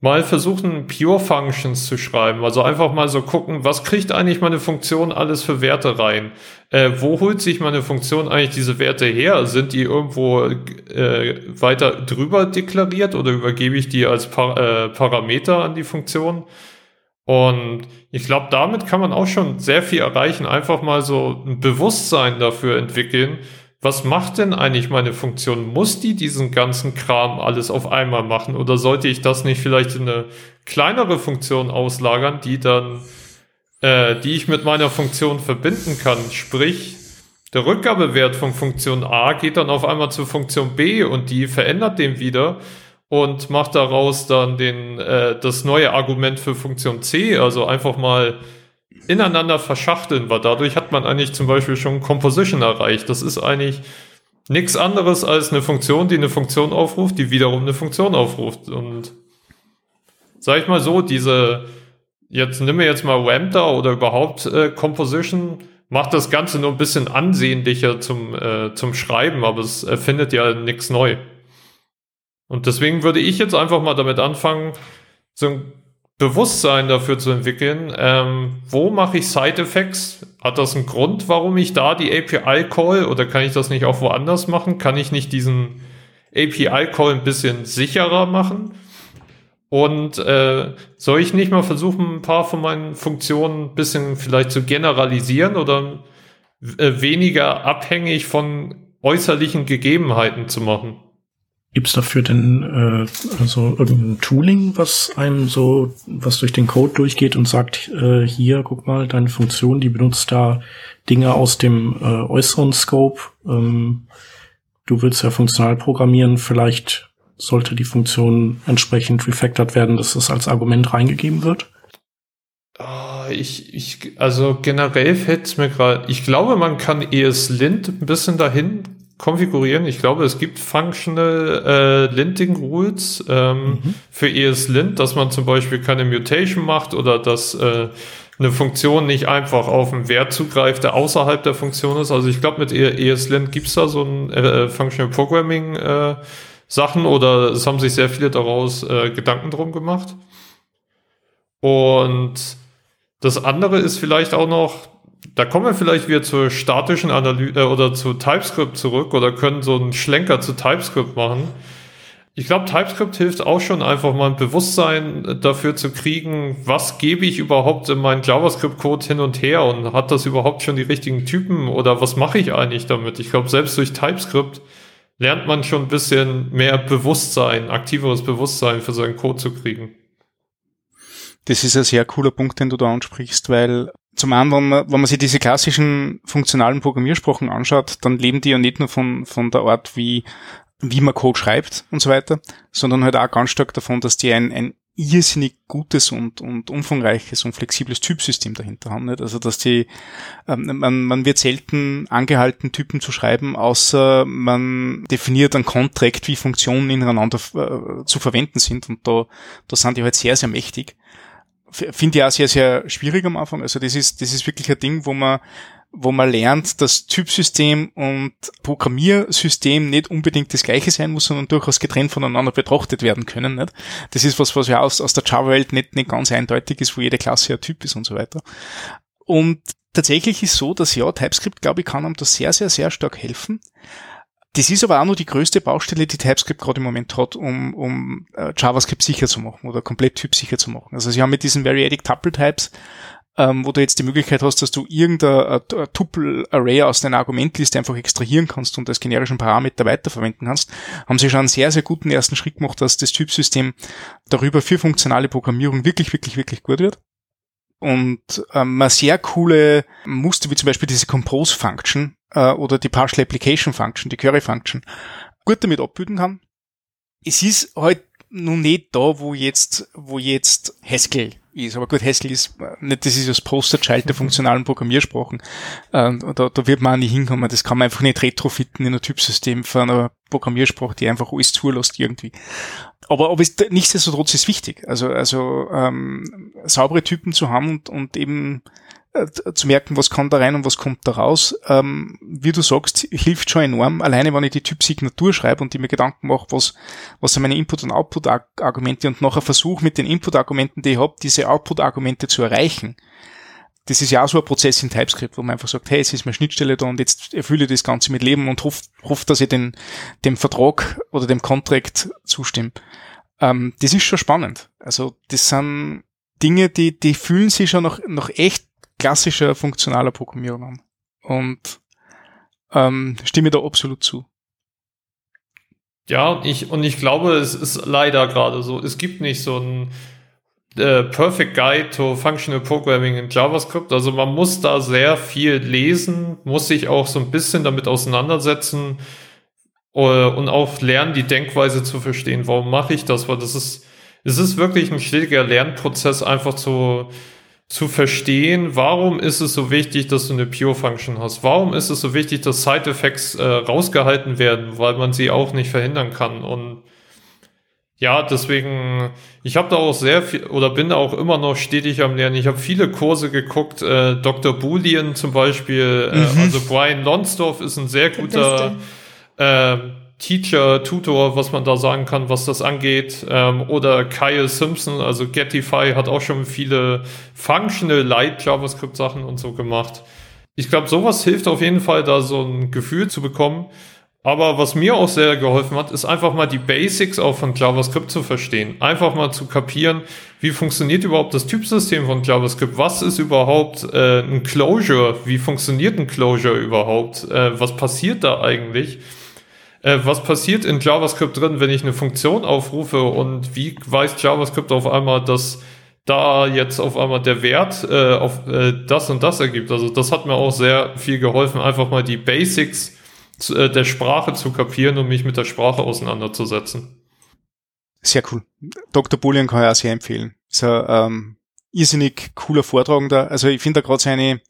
mal versuchen, Pure Functions zu schreiben. Also einfach mal so gucken, was kriegt eigentlich meine Funktion alles für Werte rein? Äh, wo holt sich meine Funktion eigentlich diese Werte her? Sind die irgendwo äh, weiter drüber deklariert oder übergebe ich die als Par äh, Parameter an die Funktion? Und ich glaube, damit kann man auch schon sehr viel erreichen. Einfach mal so ein Bewusstsein dafür entwickeln, was macht denn eigentlich meine Funktion? Muss die diesen ganzen Kram alles auf einmal machen oder sollte ich das nicht vielleicht in eine kleinere Funktion auslagern, die dann, äh, die ich mit meiner Funktion verbinden kann? Sprich, der Rückgabewert von Funktion A geht dann auf einmal zu Funktion B und die verändert den wieder und macht daraus dann den, äh, das neue Argument für Funktion C. Also einfach mal ineinander verschachteln, weil dadurch hat man eigentlich zum Beispiel schon Composition erreicht. Das ist eigentlich nichts anderes als eine Funktion, die eine Funktion aufruft, die wiederum eine Funktion aufruft. Und sag ich mal so, diese, jetzt nimm mir jetzt mal Ramda oder überhaupt äh, Composition, macht das Ganze nur ein bisschen ansehnlicher zum, äh, zum Schreiben, aber es erfindet ja nichts neu. Und deswegen würde ich jetzt einfach mal damit anfangen, so ein Bewusstsein dafür zu entwickeln, ähm, wo mache ich Side-Effects? Hat das einen Grund, warum ich da die API call oder kann ich das nicht auch woanders machen? Kann ich nicht diesen API Call ein bisschen sicherer machen? Und äh, soll ich nicht mal versuchen, ein paar von meinen Funktionen ein bisschen vielleicht zu generalisieren oder äh, weniger abhängig von äußerlichen Gegebenheiten zu machen? Gibt's dafür denn äh, also irgendein Tooling, was einem so, was durch den Code durchgeht und sagt, äh, hier, guck mal, deine Funktion, die benutzt da Dinge aus dem äh, äußeren Scope. Ähm, du willst ja funktional programmieren, vielleicht sollte die Funktion entsprechend refactored werden, dass das als Argument reingegeben wird? Oh, ich, ich, also generell fällt es mir gerade, ich glaube, man kann ESLint ein bisschen dahin konfigurieren. Ich glaube, es gibt Functional äh, Linting Rules ähm, mhm. für ESLint, dass man zum Beispiel keine Mutation macht oder dass äh, eine Funktion nicht einfach auf einen Wert zugreift, der außerhalb der Funktion ist. Also ich glaube, mit ESLint gibt's da so ein äh, Functional Programming äh, Sachen oder es haben sich sehr viele daraus äh, Gedanken drum gemacht. Und das andere ist vielleicht auch noch, da kommen wir vielleicht wieder zur statischen Analyse äh, oder zu TypeScript zurück oder können so einen Schlenker zu TypeScript machen. Ich glaube, TypeScript hilft auch schon einfach mal ein Bewusstsein dafür zu kriegen, was gebe ich überhaupt in meinen JavaScript-Code hin und her und hat das überhaupt schon die richtigen Typen oder was mache ich eigentlich damit? Ich glaube, selbst durch TypeScript lernt man schon ein bisschen mehr Bewusstsein, aktiveres Bewusstsein für seinen Code zu kriegen. Das ist ein sehr cooler Punkt, den du da ansprichst, weil zum anderen, wenn man sich diese klassischen funktionalen Programmiersprachen anschaut, dann leben die ja nicht nur von, von der Art, wie, wie man Code schreibt und so weiter, sondern halt auch ganz stark davon, dass die ein, ein irrsinnig gutes und, und umfangreiches und flexibles Typsystem dahinter haben. Nicht? Also dass die, ähm, man, man wird selten angehalten, Typen zu schreiben, außer man definiert einen Contract, wie Funktionen ineinander äh, zu verwenden sind. Und da, da sind die halt sehr, sehr mächtig finde ich auch sehr, sehr schwierig am Anfang. Also das ist, das ist wirklich ein Ding, wo man, wo man lernt, dass Typsystem und Programmiersystem nicht unbedingt das gleiche sein muss, sondern durchaus getrennt voneinander betrachtet werden können. Nicht? Das ist was, was ja aus, aus der Java-Welt nicht, nicht ganz eindeutig ist, wo jede Klasse ein Typ ist und so weiter. Und tatsächlich ist so, dass ja, TypeScript, glaube ich, kann einem da sehr, sehr, sehr stark helfen. Das ist aber auch nur die größte Baustelle, die TypeScript gerade im Moment hat, um, um äh, JavaScript sicher zu machen oder komplett typsicher zu machen. Also sie haben mit diesen Variadic Tuple Types ähm, wo du jetzt die Möglichkeit hast, dass du irgendein Tuple-Array aus deiner Argumentliste einfach extrahieren kannst und als generischen Parameter weiterverwenden kannst, haben sie schon einen sehr, sehr guten ersten Schritt gemacht, dass das Typsystem darüber für funktionale Programmierung wirklich, wirklich, wirklich gut wird. Und ähm, man sehr coole Muster, wie zum Beispiel diese Compose-Function äh, oder die Partial Application Function, die Curry-Function, gut damit abbilden kann. Es ist halt nun nicht da, wo jetzt, wo jetzt Haskell ist. Aber gut, Haskell ist nicht, das ist das Posterchild der funktionalen Programmiersprachen. Ähm, da, da wird man auch nicht hinkommen. Das kann man einfach nicht retrofitten in ein Typsystem von einer Programmiersprache, die einfach alles zulässt irgendwie. Aber, aber ist, nichtsdestotrotz ist wichtig. Also, also ähm, saubere Typen zu haben und, und eben äh, zu merken, was kommt da rein und was kommt da raus, ähm, wie du sagst, hilft schon enorm. Alleine, wenn ich die Typsignatur schreibe und die mir Gedanken mache, was, was sind meine Input- und Output-Argumente und nachher versuche mit den Input-Argumenten, die ich habe, diese Output-Argumente zu erreichen. Das ist ja auch so ein Prozess in TypeScript, wo man einfach sagt, hey, jetzt ist meine Schnittstelle da und jetzt erfülle ich das Ganze mit Leben und hoffe, hoff, dass ich den, dem Vertrag oder dem Contract zustimme. Ähm, das ist schon spannend. Also, das sind Dinge, die, die fühlen sich schon noch, noch echt klassischer funktionaler Programmierung an. Und ähm, stimme da absolut zu. Ja, ich, und ich glaube, es ist leider gerade so. Es gibt nicht so ein äh, Perfect Guide to Functional Programming in JavaScript. Also man muss da sehr viel lesen, muss sich auch so ein bisschen damit auseinandersetzen äh, und auch lernen, die Denkweise zu verstehen. Warum mache ich das? Weil das ist, es ist wirklich ein stetiger Lernprozess, einfach zu, zu verstehen, warum ist es so wichtig, dass du eine Pure-Function hast? Warum ist es so wichtig, dass Side-Effects äh, rausgehalten werden, weil man sie auch nicht verhindern kann? Und ja, deswegen, ich habe da auch sehr viel oder bin auch immer noch stetig am Lernen. Ich habe viele Kurse geguckt, äh, Dr. Boolean zum Beispiel, äh, mhm. also Brian Lonsdorf ist ein sehr guter äh, Teacher, Tutor, was man da sagen kann, was das angeht. Ähm, oder Kyle Simpson, also Getify hat auch schon viele Functional Light JavaScript Sachen und so gemacht. Ich glaube, sowas hilft auf jeden Fall, da so ein Gefühl zu bekommen. Aber was mir auch sehr geholfen hat, ist einfach mal die Basics auch von JavaScript zu verstehen. Einfach mal zu kapieren, wie funktioniert überhaupt das Typsystem von JavaScript? Was ist überhaupt äh, ein Closure? Wie funktioniert ein Closure überhaupt? Äh, was passiert da eigentlich? Äh, was passiert in JavaScript drin, wenn ich eine Funktion aufrufe und wie weiß JavaScript auf einmal, dass da jetzt auf einmal der Wert äh, auf äh, das und das ergibt. Also das hat mir auch sehr viel geholfen, einfach mal die Basics zu, äh, der Sprache zu kapieren und mich mit der Sprache auseinanderzusetzen. Sehr cool. Dr. Boolean kann ich auch sehr empfehlen. Ist ein ähm, irrsinnig cooler Vortragender. Also ich finde da gerade seine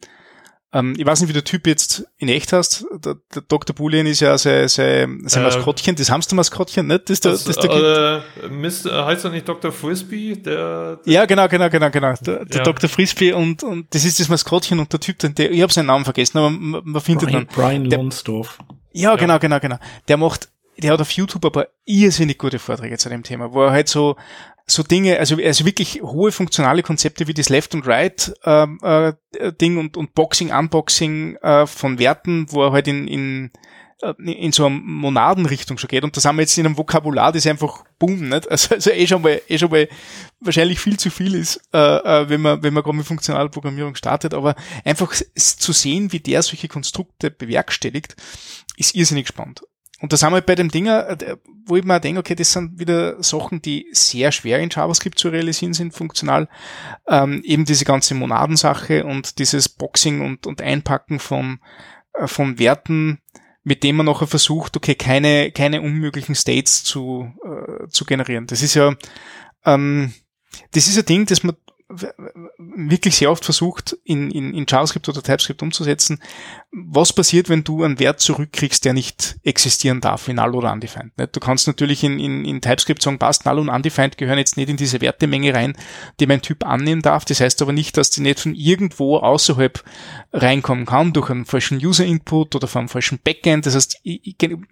ähm, ich weiß nicht, wie der Typ jetzt in echt heißt. Der, der Dr. Boolean ist ja sein, sein, sein äh, Maskottchen, das Hamstermaskottchen, nicht? Das, das, das, der äh, Mist, heißt er nicht Dr. Frisbee? Der, der ja, genau, genau, genau, genau. Der, der ja. Dr. Frisbee und, und das ist das Maskottchen und der Typ, der, ich habe seinen Namen vergessen, aber man, man findet Brian, dann. Brian Lonsdorf. Ja, ja, genau, genau, genau. Der macht, der hat auf YouTube paar irrsinnig gute Vorträge zu dem Thema, wo er halt so so Dinge, also, also wirklich hohe funktionale Konzepte wie das Left und Right ähm, äh, Ding und, und Boxing, Unboxing äh, von Werten, wo er halt in, in, äh, in so eine Monadenrichtung schon geht. Und das haben wir jetzt in einem Vokabular, das einfach boom, nicht? Also, also eh schon mal, eh schon mal wahrscheinlich viel zu viel ist, äh, äh, wenn man, wenn man gerade mit funktionaler Programmierung startet. Aber einfach zu sehen, wie der solche Konstrukte bewerkstelligt, ist irrsinnig spannend. Und da sind wir bei dem Ding, äh, wo ich mir denke, okay, das sind wieder Sachen, die sehr schwer in JavaScript zu realisieren sind, funktional. Ähm, eben diese ganze Monadensache und dieses Boxing und, und Einpacken von, äh, von Werten, mit dem man nachher versucht, okay, keine, keine unmöglichen States zu, äh, zu generieren. Das ist ja, ähm, das ist ein Ding, das man wirklich sehr oft versucht, in, in, in JavaScript oder TypeScript umzusetzen. Was passiert, wenn du einen Wert zurückkriegst, der nicht existieren darf, in null oder undefined? Nicht? Du kannst natürlich in, in, in TypeScript sagen, passt, null und undefined gehören jetzt nicht in diese Wertemenge rein, die mein Typ annehmen darf. Das heißt aber nicht, dass die nicht von irgendwo außerhalb reinkommen kann, durch einen falschen User-Input oder einem falschen Backend. Das heißt,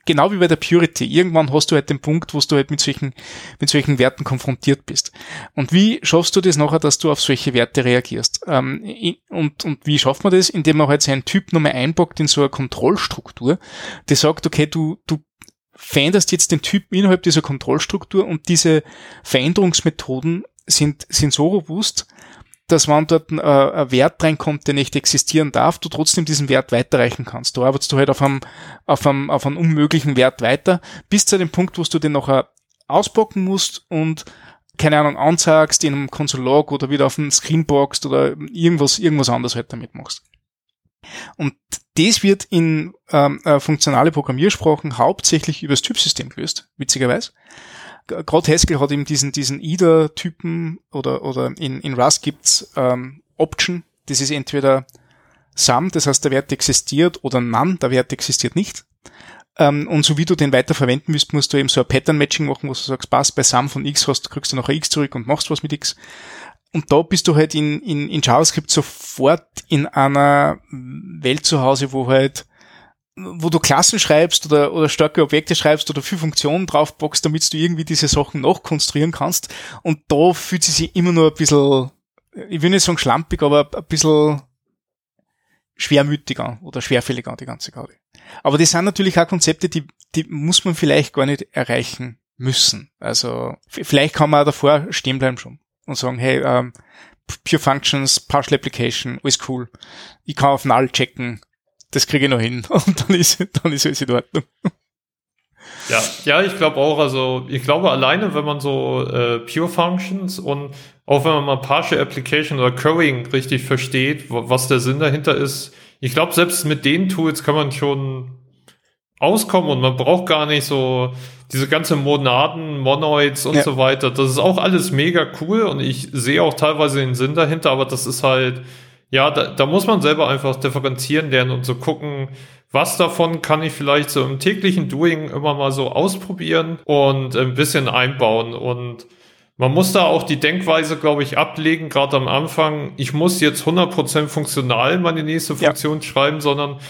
genau wie bei der Purity, irgendwann hast du halt den Punkt, wo du halt mit solchen, mit solchen Werten konfrontiert bist. Und wie schaffst du das nachher, dass du auf solche Werte reagierst. Ähm, und, und wie schafft man das? Indem man halt seinen Typ nochmal einpackt in so eine Kontrollstruktur, die sagt, okay, du, du veränderst jetzt den Typ innerhalb dieser Kontrollstruktur und diese Veränderungsmethoden sind, sind so robust, dass wenn dort ein, äh, ein Wert reinkommt, der nicht existieren darf, du trotzdem diesen Wert weiterreichen kannst. Du arbeitest du halt auf einem, auf einem, auf einem unmöglichen Wert weiter, bis zu dem Punkt, wo du den noch auspacken musst und keine Ahnung, anzeigst in einem Konsolog oder wieder auf dem Screen boxt oder irgendwas, irgendwas anderes halt damit machst. Und das wird in ähm, äh, funktionale Programmiersprachen hauptsächlich übers Typsystem gelöst, witzigerweise. Gerade Haskell hat eben diesen, diesen IDA-Typen oder, oder in, in Rust gibt's ähm, Option. Das ist entweder Sum, das heißt der Wert existiert, oder None, der Wert existiert nicht. Ähm, und so wie du den weiter verwenden müsst, musst du eben so ein Pattern-Matching machen, wo du sagst, passt, bei Sum von x hast, kriegst du noch ein x zurück und machst was mit x. Und da bist du halt in, in, in JavaScript sofort in einer Welt zu Hause, wo halt, wo du Klassen schreibst oder, oder starke Objekte schreibst oder viel Funktionen draufboxst, damit du irgendwie diese Sachen nachkonstruieren kannst. Und da fühlt sie sich immer nur ein bisschen, ich will nicht sagen schlampig, aber ein bisschen schwermütig an oder schwerfällig an, die ganze Karte. Aber das sind natürlich auch Konzepte, die, die muss man vielleicht gar nicht erreichen müssen. Also vielleicht kann man auch davor stehen bleiben schon und sagen, hey, ähm, Pure Functions, Partial Application, alles cool. Ich kann auf Null checken, das kriege ich noch hin und dann ist, dann ist alles in Ordnung. Ja, ja, ich glaube auch, also ich glaube alleine, wenn man so äh, Pure Functions und auch wenn man mal Partial Application oder Currying richtig versteht, was der Sinn dahinter ist, ich glaube, selbst mit den Tools kann man schon auskommen und man braucht gar nicht so diese ganze Monaden, Monoids und ja. so weiter. Das ist auch alles mega cool und ich sehe auch teilweise den Sinn dahinter, aber das ist halt, ja, da, da muss man selber einfach differenzieren lernen und so gucken, was davon kann ich vielleicht so im täglichen Doing immer mal so ausprobieren und ein bisschen einbauen und man muss da auch die Denkweise, glaube ich, ablegen, gerade am Anfang. Ich muss jetzt 100% funktional meine nächste Funktion ja. schreiben, sondern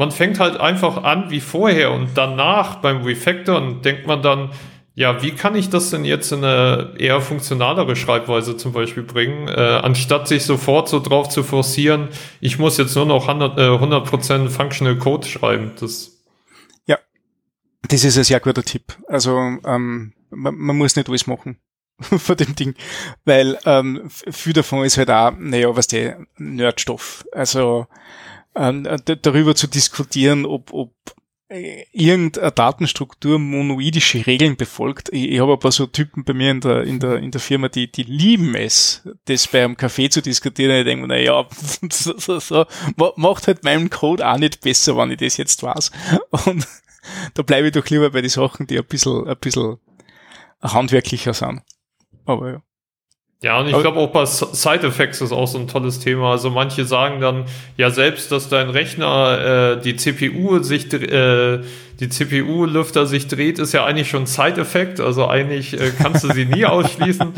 man fängt halt einfach an wie vorher und danach beim Refactoren denkt man dann, ja, wie kann ich das denn jetzt in eine eher funktionalere Schreibweise zum Beispiel bringen, äh, anstatt sich sofort so drauf zu forcieren, ich muss jetzt nur noch 100%, äh, 100 Functional Code schreiben. Das ja, das ist ein sehr guter Tipp. Also ähm, man, man muss nicht alles machen. vor dem Ding, weil ähm, viel davon ist halt auch, naja, was der Nerdstoff. Also ähm, darüber zu diskutieren, ob, ob äh, irgendeine Datenstruktur monoidische Regeln befolgt. Ich, ich habe ein paar so Typen bei mir in der, in der, in der Firma, die, die lieben es, das bei einem Café zu diskutieren. ich denke mir, naja, so, so, so, macht halt meinen Code auch nicht besser, wenn ich das jetzt weiß. Und da bleibe ich doch lieber bei den Sachen, die ein bisschen, ein bisschen handwerklicher sind. Aber ja. Ja, und ich glaube auch bei Side Effects ist auch so ein tolles Thema. Also manche sagen dann, ja selbst, dass dein Rechner äh, die CPU sich äh, die CPU-Lüfter sich dreht, ist ja eigentlich schon Side-Effekt. Also eigentlich äh, kannst du sie nie ausschließen.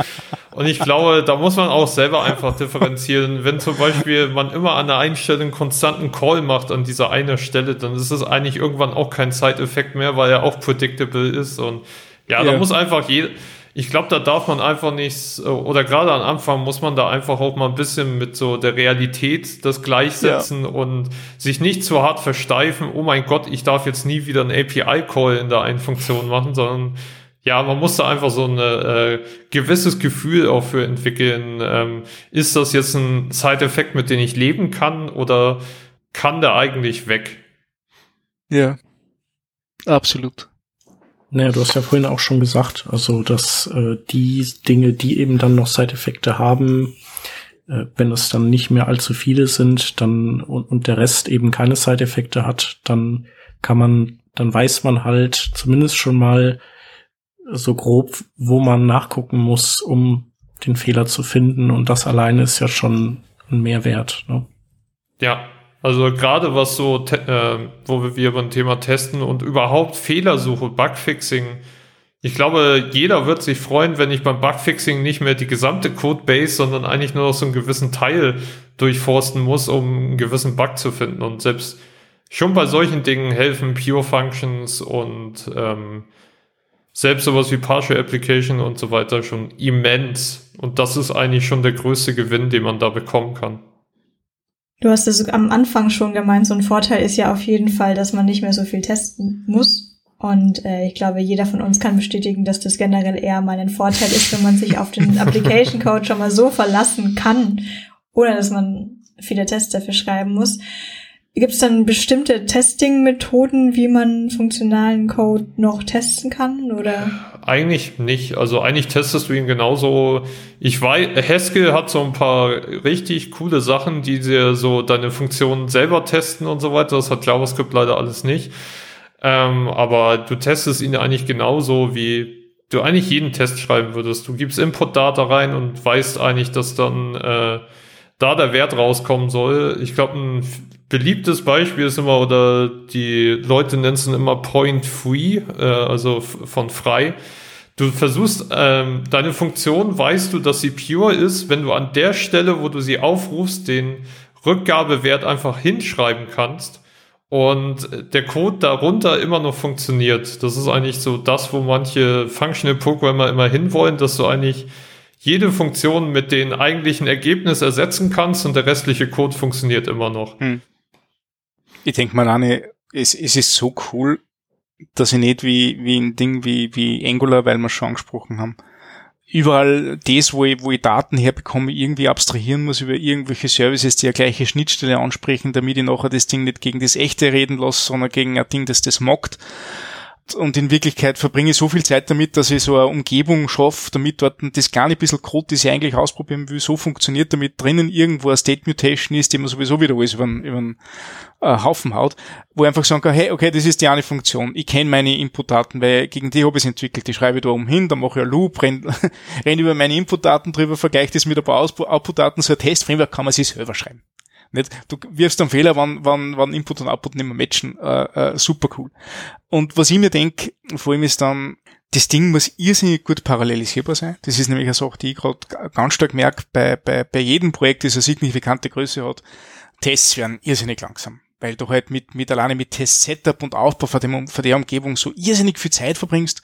Und ich glaube, da muss man auch selber einfach differenzieren. Wenn zum Beispiel man immer an der einen Stelle einen konstanten Call macht an dieser einen Stelle, dann ist es eigentlich irgendwann auch kein Side-Effekt mehr, weil er auch predictable ist. Und ja, yeah. da muss einfach jeder ich glaube, da darf man einfach nicht, oder gerade am Anfang muss man da einfach auch mal ein bisschen mit so der Realität das gleichsetzen ja. und sich nicht zu hart versteifen, oh mein Gott, ich darf jetzt nie wieder einen API-Call in der einen Funktion machen, sondern ja, man muss da einfach so ein äh, gewisses Gefühl auch für entwickeln. Ähm, ist das jetzt ein Side-Effekt, mit dem ich leben kann oder kann der eigentlich weg? Ja, absolut. Naja, du hast ja vorhin auch schon gesagt, also dass äh, die Dinge, die eben dann noch Side-Effekte haben, äh, wenn es dann nicht mehr allzu viele sind, dann und, und der Rest eben keine Side-Effekte hat, dann kann man, dann weiß man halt zumindest schon mal so grob, wo man nachgucken muss, um den Fehler zu finden. Und das alleine ist ja schon ein Mehrwert. Ne? Ja, also gerade was so, äh, wo wir beim Thema Testen und überhaupt Fehlersuche, Bugfixing. Ich glaube, jeder wird sich freuen, wenn ich beim Bugfixing nicht mehr die gesamte Codebase, sondern eigentlich nur noch so einen gewissen Teil durchforsten muss, um einen gewissen Bug zu finden. Und selbst schon bei solchen Dingen helfen Pure Functions und ähm, selbst sowas wie Partial Application und so weiter schon immens. Und das ist eigentlich schon der größte Gewinn, den man da bekommen kann. Du hast es am Anfang schon gemeint, so ein Vorteil ist ja auf jeden Fall, dass man nicht mehr so viel testen muss Und äh, ich glaube, jeder von uns kann bestätigen, dass das generell eher mal ein Vorteil ist, wenn man sich auf den Application Code schon mal so verlassen kann, ohne dass man viele Tests dafür schreiben muss. Gibt es dann bestimmte Testing-Methoden, wie man funktionalen Code noch testen kann, oder? Eigentlich nicht. Also eigentlich testest du ihn genauso. Ich weiß, Haskell hat so ein paar richtig coole Sachen, die dir so deine Funktionen selber testen und so weiter. Das hat JavaScript leider alles nicht. Ähm, aber du testest ihn eigentlich genauso, wie du eigentlich jeden Test schreiben würdest. Du gibst Input-Data rein und weißt eigentlich, dass dann äh, da der Wert rauskommen soll. Ich glaube, ein beliebtes Beispiel ist immer, oder die Leute nennen es immer Point Free, äh, also von frei. Du versuchst, ähm, deine Funktion weißt du, dass sie pure ist, wenn du an der Stelle, wo du sie aufrufst, den Rückgabewert einfach hinschreiben kannst und der Code darunter immer noch funktioniert. Das ist eigentlich so das, wo manche Functional Programmer immer hinwollen, dass du eigentlich jede Funktion mit dem eigentlichen Ergebnis ersetzen kannst und der restliche Code funktioniert immer noch. Hm. Ich denke mal, Anne, es, es ist so cool, dass ich nicht wie, wie ein Ding wie, wie Angular, weil wir schon angesprochen haben, überall das, wo ich, wo ich Daten herbekomme, irgendwie abstrahieren muss über irgendwelche Services, die eine gleiche Schnittstelle ansprechen, damit ich nachher das Ding nicht gegen das echte reden lasse, sondern gegen ein Ding, das das mockt und in Wirklichkeit verbringe ich so viel Zeit damit, dass ich so eine Umgebung schaffe, damit dort das kleine bisschen Code, das ich eigentlich ausprobieren will, so funktioniert, damit drinnen irgendwo eine State Mutation ist, die man sowieso wieder alles über, einen äh, Haufen haut, wo ich einfach sagen kann, hey, okay, das ist die eine Funktion, ich kenne meine Inputdaten, weil gegen die habe ich es entwickelt, die schreibe ich da oben hin, dann mache ich ein Loop, renn, renn über meine Inputdaten drüber, vergleiche das mit ein paar Outputdaten, so ein Testframework kann man sich selber schreiben. Nicht? Du wirfst einen Fehler, wann, wann, wann Input und Output nicht mehr matchen. Äh, äh, super cool. Und was ich mir denke, vor allem ist dann, das Ding muss irrsinnig gut parallelisierbar sein. Das ist nämlich eine Sache, die ich gerade ganz stark merke, bei, bei, bei jedem Projekt, das eine signifikante Größe hat, Tests werden irrsinnig langsam. Weil du halt mit, mit alleine mit Test-Setup und Aufbau von, dem, von der Umgebung so irrsinnig viel Zeit verbringst.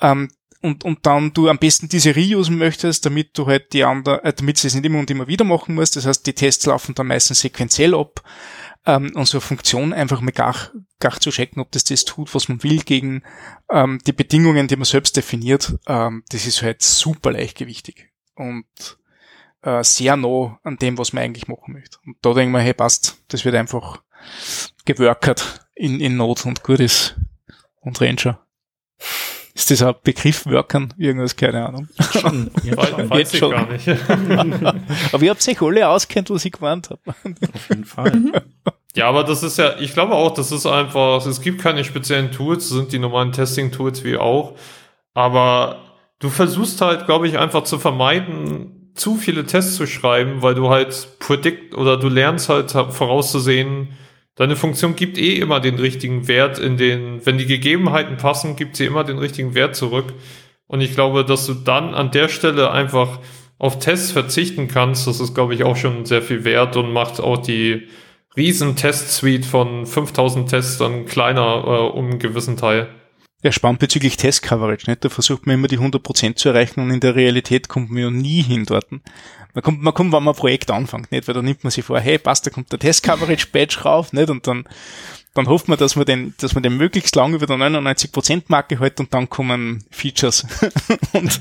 Ähm, und, und dann du am besten diese reusen möchtest, damit du halt die andere, äh, damit du es nicht immer und immer wieder machen musst. Das heißt, die Tests laufen dann meistens sequenziell ab. Ähm, und so eine Funktion einfach mal gar, gar zu checken, ob das das tut, was man will, gegen ähm, die Bedingungen, die man selbst definiert, ähm, das ist halt super leichtgewichtig. Und äh, sehr nah an dem, was man eigentlich machen möchte. Und da denken wir, hey, passt, das wird einfach geworkert in, in Not und gut ist und Ranger. Ist das ein Begriff Workern? Irgendwas, keine Ahnung. Schon, ja, weiß, weiß ich schon. gar nicht. aber ihr habt sich alle auskennt, was ich gemeint habe. Auf jeden Fall. Mhm. Ja, aber das ist ja, ich glaube auch, das ist einfach, es gibt keine speziellen Tools, das sind die normalen Testing-Tools wie auch. Aber du versuchst halt, glaube ich, einfach zu vermeiden, zu viele Tests zu schreiben, weil du halt predict oder du lernst halt vorauszusehen, Deine Funktion gibt eh immer den richtigen Wert in den, wenn die Gegebenheiten passen, gibt sie immer den richtigen Wert zurück. Und ich glaube, dass du dann an der Stelle einfach auf Tests verzichten kannst, das ist, glaube ich, auch schon sehr viel wert und macht auch die riesen Test-Suite von 5000 Tests dann kleiner äh, um einen gewissen Teil. Ja, spannend bezüglich Test-Coverage, nicht? Da versucht man immer die 100% zu erreichen und in der Realität kommt man ja nie hin dort. Man kommt, man kommt, wenn man ein Projekt anfängt, nicht? Weil da nimmt man sich vor, hey, passt, da kommt der Test-Coverage-Badge rauf, nicht? Und dann, dann hofft man, dass man den, dass man den möglichst lang über der 99%-Marke hält und dann kommen Features. und,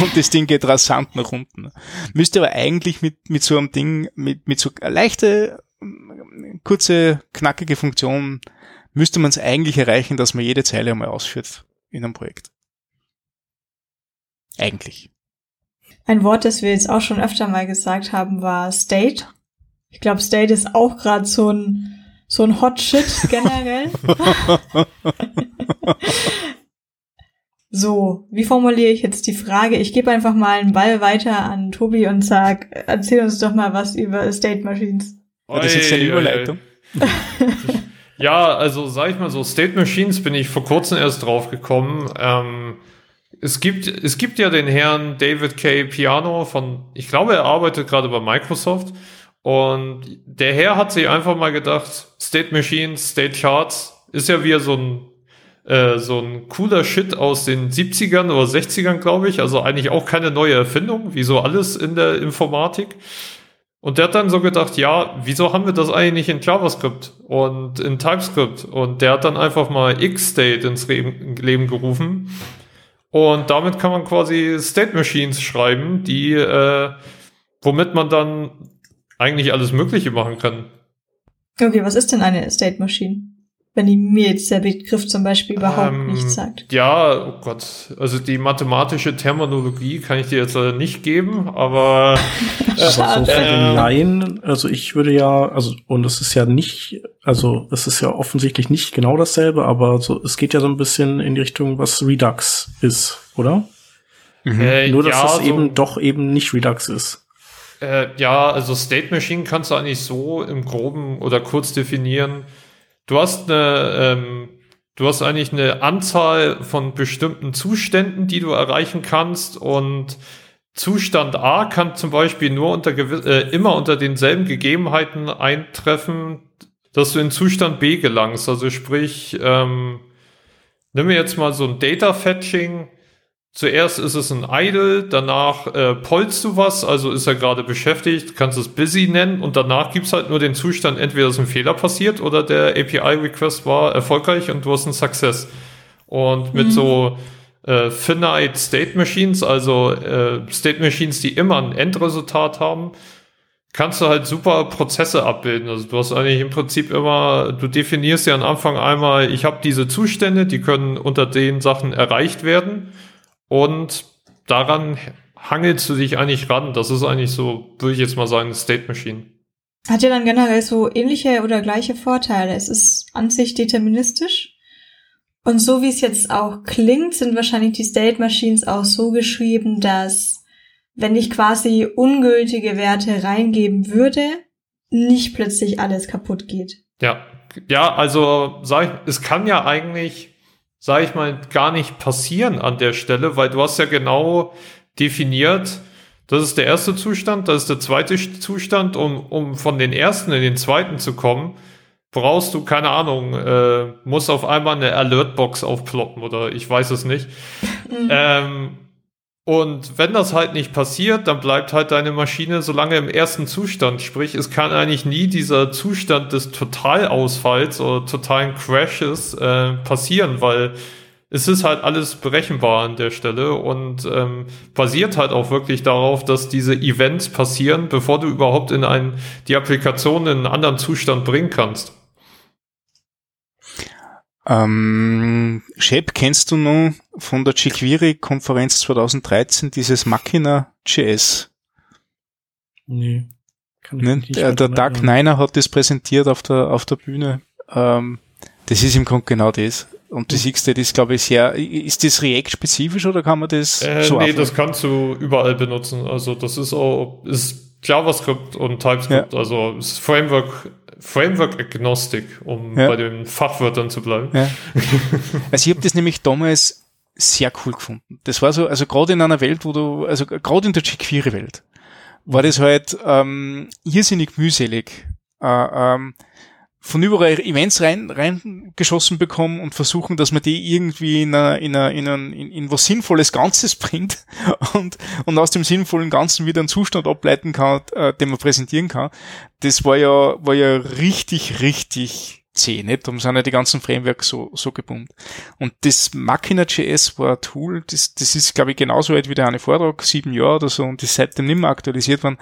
und das Ding geht rasant nach unten. Müsste aber eigentlich mit, mit so einem Ding, mit, mit so leichte, kurze, knackige Funktion müsste man es eigentlich erreichen, dass man jede Zeile einmal ausführt in einem Projekt. Eigentlich. Ein Wort, das wir jetzt auch schon öfter mal gesagt haben, war State. Ich glaube, State ist auch gerade so ein so ein Hot Shit generell. so, wie formuliere ich jetzt die Frage? Ich gebe einfach mal einen Ball weiter an Tobi und sag, erzähl uns doch mal was über State Machines. Ja, das ist ja die Überleitung. Ja, also sag ich mal so, State Machines bin ich vor kurzem erst drauf gekommen. Ähm, es gibt, es gibt ja den Herrn David K. Piano von, ich glaube, er arbeitet gerade bei Microsoft. Und der Herr hat sich einfach mal gedacht, State Machines, State Charts ist ja wie so ein, äh, so ein cooler Shit aus den 70ern oder 60ern, glaube ich. Also eigentlich auch keine neue Erfindung, wie so alles in der Informatik. Und der hat dann so gedacht, ja, wieso haben wir das eigentlich nicht in JavaScript und in TypeScript? Und der hat dann einfach mal X-State ins Leben gerufen. Und damit kann man quasi State Machines schreiben, die, äh, womit man dann eigentlich alles Mögliche machen kann. Okay, was ist denn eine State Machine? Wenn mir jetzt der Begriff zum Beispiel überhaupt ähm, nichts sagt. Ja, oh Gott, also die mathematische Terminologie kann ich dir jetzt leider nicht geben, aber äh, so für den Laien, also ich würde ja, also und es ist ja nicht, also es ist ja offensichtlich nicht genau dasselbe, aber so es geht ja so ein bisschen in die Richtung, was Redux ist, oder? Mhm. Äh, Nur dass ja, es so, eben doch eben nicht Redux ist. Äh, ja, also State Machine kannst du eigentlich so im Groben oder kurz definieren Du hast eine, ähm, du hast eigentlich eine Anzahl von bestimmten Zuständen, die du erreichen kannst und Zustand A kann zum Beispiel nur unter äh, immer unter denselben Gegebenheiten eintreffen, dass du in Zustand B gelangst. Also sprich, ähm, nimm mir jetzt mal so ein Data Fetching. Zuerst ist es ein Idle, danach äh, polst du was, also ist er gerade beschäftigt, kannst es busy nennen und danach gibt's halt nur den Zustand, entweder ist ein Fehler passiert oder der API-Request war erfolgreich und du hast einen Success. Und mit mhm. so äh, Finite State Machines, also äh, State Machines, die immer ein Endresultat haben, kannst du halt super Prozesse abbilden. Also du hast eigentlich im Prinzip immer, du definierst ja am Anfang einmal, ich habe diese Zustände, die können unter den Sachen erreicht werden und daran hangelst du dich eigentlich ran. Das ist eigentlich so, würde ich jetzt mal sagen, State Machine. Hat ja dann generell so ähnliche oder gleiche Vorteile. Es ist an sich deterministisch. Und so wie es jetzt auch klingt, sind wahrscheinlich die State Machines auch so geschrieben, dass wenn ich quasi ungültige Werte reingeben würde, nicht plötzlich alles kaputt geht. Ja, ja, also sag ich, es kann ja eigentlich sage ich mal, gar nicht passieren an der Stelle, weil du hast ja genau definiert, das ist der erste Zustand, das ist der zweite Zustand, um, um von den ersten in den zweiten zu kommen, brauchst du, keine Ahnung, äh, muss auf einmal eine Alertbox aufploppen oder ich weiß es nicht. Mhm. Ähm, und wenn das halt nicht passiert, dann bleibt halt deine Maschine so lange im ersten Zustand. Sprich, es kann eigentlich nie dieser Zustand des Totalausfalls oder totalen Crashes äh, passieren, weil es ist halt alles berechenbar an der Stelle und ähm, basiert halt auch wirklich darauf, dass diese Events passieren, bevor du überhaupt in einen, die Applikation in einen anderen Zustand bringen kannst. Ähm, Shep, kennst du noch von der jQuery-Konferenz 2013 dieses Machina.js? Nee. Kann ich ne? nicht der, der Doug Niner hat das präsentiert auf der, auf der Bühne. Ähm, das ist im Grunde genau das. Und du siehst, das ist, glaube ich, sehr, ist das React-spezifisch oder kann man das äh, so Nee, das kannst du überall benutzen. Also das ist auch, ist JavaScript und TypeScript, ja. also das Framework Framework-Agnostik, um ja. bei den Fachwörtern zu bleiben. Ja. Also ich habe das nämlich damals sehr cool gefunden. Das war so, also gerade in einer Welt, wo du, also gerade in der jQuery-Welt, war das halt ähm, irrsinnig mühselig. Äh, ähm, von überall Events rein, reingeschossen bekommen und versuchen, dass man die irgendwie in, a, in, a, in, ein, in, in was Sinnvolles Ganzes bringt und, und aus dem sinnvollen Ganzen wieder einen Zustand ableiten kann, äh, den man präsentieren kann. Das war ja, war ja richtig, richtig zäh, nicht? Darum sind ja die ganzen Frameworks so, so gebummt. Und das Machina.js war ein Tool, das, das ist, glaube ich, genauso alt wie der eine Vortrag, sieben Jahre oder so, und ist seitdem nicht mehr aktualisiert worden,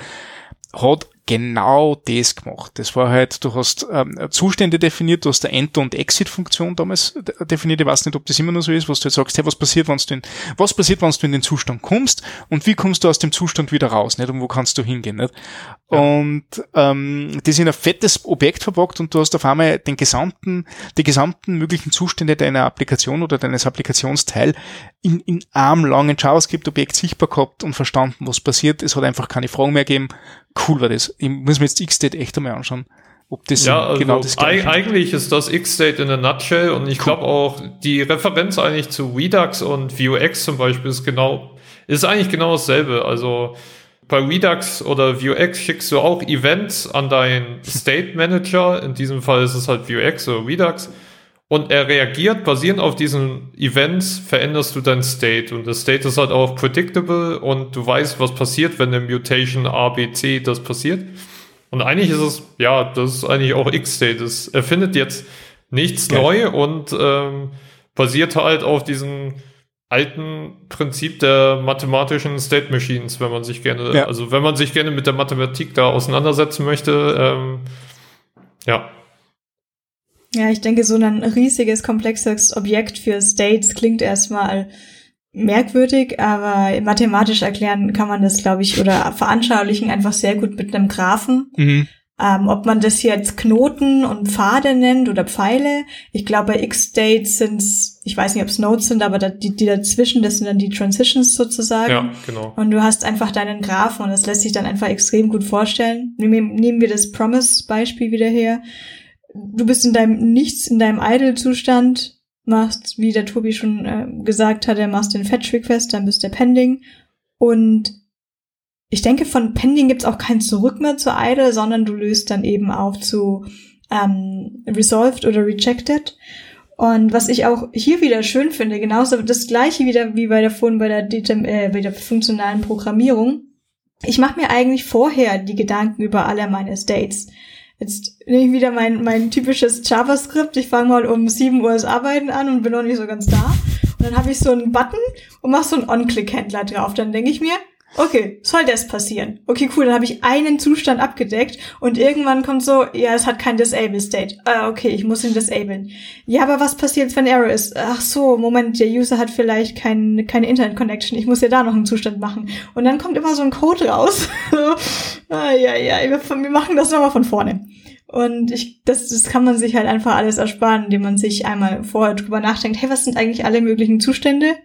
hat genau das gemacht. Das war halt, du hast ähm, Zustände definiert, du hast eine Enter- und Exit-Funktion damals definiert. Ich weiß nicht, ob das immer noch so ist, was du jetzt sagst, hey, was passiert, wenn du in, was passiert, wenn du in den Zustand kommst und wie kommst du aus dem Zustand wieder raus, nicht? Und wo kannst du hingehen, nicht? Ja. Und ähm, das in ein fettes Objekt verpackt und du hast auf einmal den gesamten, die gesamten möglichen Zustände deiner Applikation oder deines Applikationsteil in, in einem langen JavaScript-Objekt sichtbar gehabt und verstanden, was passiert. Es hat einfach keine Fragen mehr gegeben cool war das. Ich muss mir jetzt X-State echt einmal anschauen. Ob das ja, also genau das gleiche Eigentlich ist das X-State in a nutshell und ich cool. glaube auch die Referenz eigentlich zu Redux und Vuex zum Beispiel ist genau, ist eigentlich genau dasselbe. Also bei Redux oder Vuex schickst du auch Events an deinen State Manager. In diesem Fall ist es halt Vuex oder Redux. Und er reagiert, basierend auf diesen Events veränderst du dein State. Und das State ist halt auch predictable und du weißt, was passiert, wenn eine Mutation A, B, C das passiert. Und eigentlich ist es, ja, das ist eigentlich auch X-State. Es erfindet jetzt nichts Geil. neu und ähm, basiert halt auf diesem alten Prinzip der mathematischen State Machines, wenn man sich gerne, ja. also wenn man sich gerne mit der Mathematik da auseinandersetzen möchte, ähm, ja. Ja, ich denke, so ein riesiges, komplexes Objekt für States klingt erstmal merkwürdig, aber mathematisch erklären kann man das, glaube ich, oder veranschaulichen einfach sehr gut mit einem Graphen. Mhm. Ähm, ob man das jetzt Knoten und Pfade nennt oder Pfeile. Ich glaube, bei X-States sind es, ich weiß nicht, ob es Nodes sind, aber da, die, die dazwischen, das sind dann die Transitions sozusagen. Ja, genau. Und du hast einfach deinen Graphen und das lässt sich dann einfach extrem gut vorstellen. Nehmen, nehmen wir das Promise-Beispiel wieder her. Du bist in deinem Nichts, in deinem Idle-Zustand, machst, wie der Tobi schon äh, gesagt hat, er machst den Fetch-Request, dann bist du Pending und ich denke, von Pending gibt's auch kein Zurück mehr zu Idle, sondern du löst dann eben auf zu ähm, Resolved oder Rejected. Und was ich auch hier wieder schön finde, genauso das gleiche wieder wie bei der vorhin bei der, äh, bei der funktionalen Programmierung. Ich mache mir eigentlich vorher die Gedanken über alle meine States. Jetzt nehme ich wieder mein, mein typisches JavaScript. Ich fange mal um 7 Uhr das Arbeiten an und bin noch nicht so ganz da. Und dann habe ich so einen Button und mache so einen On-Click-Händler drauf. Dann denke ich mir, Okay, soll das passieren? Okay, cool, dann habe ich einen Zustand abgedeckt und irgendwann kommt so, ja, es hat kein Disable State. Ah, okay, ich muss ihn disablen. Ja, aber was passiert, wenn Error ist? Ach so, Moment, der User hat vielleicht kein, keine Internet Connection. Ich muss ja da noch einen Zustand machen. Und dann kommt immer so ein Code raus. ah, ja, ja, wir, wir machen das nochmal von vorne. Und ich, das, das kann man sich halt einfach alles ersparen, indem man sich einmal vorher drüber nachdenkt, hey, was sind eigentlich alle möglichen Zustände?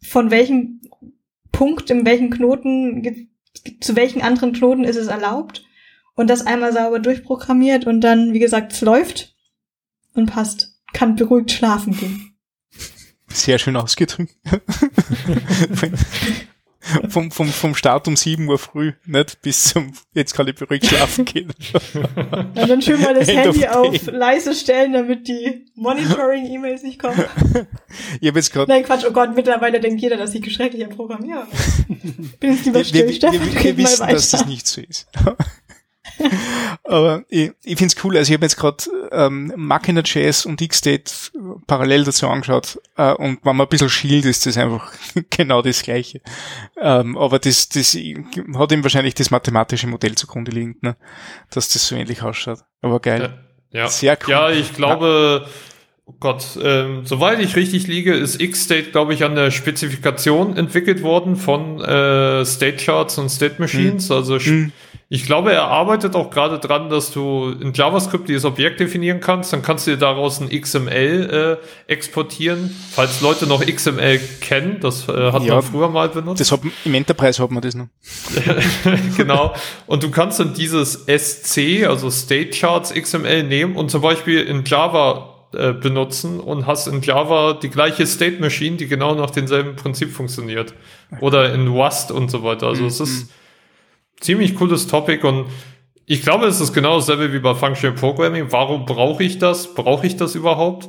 Von welchem Punkt, in welchen Knoten, zu welchen anderen Knoten ist es erlaubt und das einmal sauber durchprogrammiert und dann, wie gesagt, es läuft und passt. Kann beruhigt schlafen gehen. Sehr schön ausgedrückt. vom, vom, vom Start um 7 Uhr früh, nicht bis zum, jetzt kann ich beruhigt schlafen gehen. Und dann schön mal das End Handy auf leise stellen, damit die Monitoring-E-Mails nicht kommen. Ich hab jetzt grad Nein, Quatsch, oh Gott, mittlerweile denkt jeder, dass ich schrecklicher Programmierer bin. jetzt lieber still, wir, wir, wir, wir wissen, dass das nicht so ist. Aber ich, ich finde es cool, also ich habe jetzt gerade ähm, Machina.js und Xstate parallel dazu angeschaut äh, und wenn man ein bisschen schielt, ist das einfach genau das gleiche. Ähm, aber das, das hat ihm wahrscheinlich das mathematische Modell zugrunde liegend, ne? dass das so ähnlich ausschaut. Aber geil. Ja, ja. Sehr cool. Ja, ich glaube, ja. Oh Gott, ähm, soweit ich richtig liege, ist Xstate, glaube ich, an der Spezifikation entwickelt worden von äh, State Charts und State Machines. Mhm. Also mhm. Ich glaube, er arbeitet auch gerade dran, dass du in JavaScript dieses Objekt definieren kannst. Dann kannst du dir daraus ein XML äh, exportieren. Falls Leute noch XML kennen, das äh, hat ja, man früher mal benutzt. Das hat, Im Enterprise hat man das noch. genau. Und du kannst dann dieses SC, also State Charts XML nehmen und zum Beispiel in Java äh, benutzen und hast in Java die gleiche State Machine, die genau nach demselben Prinzip funktioniert. Oder in Rust und so weiter. Also mhm. es ist ziemlich cooles Topic und ich glaube, es ist genau dasselbe wie bei Functional Programming. Warum brauche ich das? Brauche ich das überhaupt?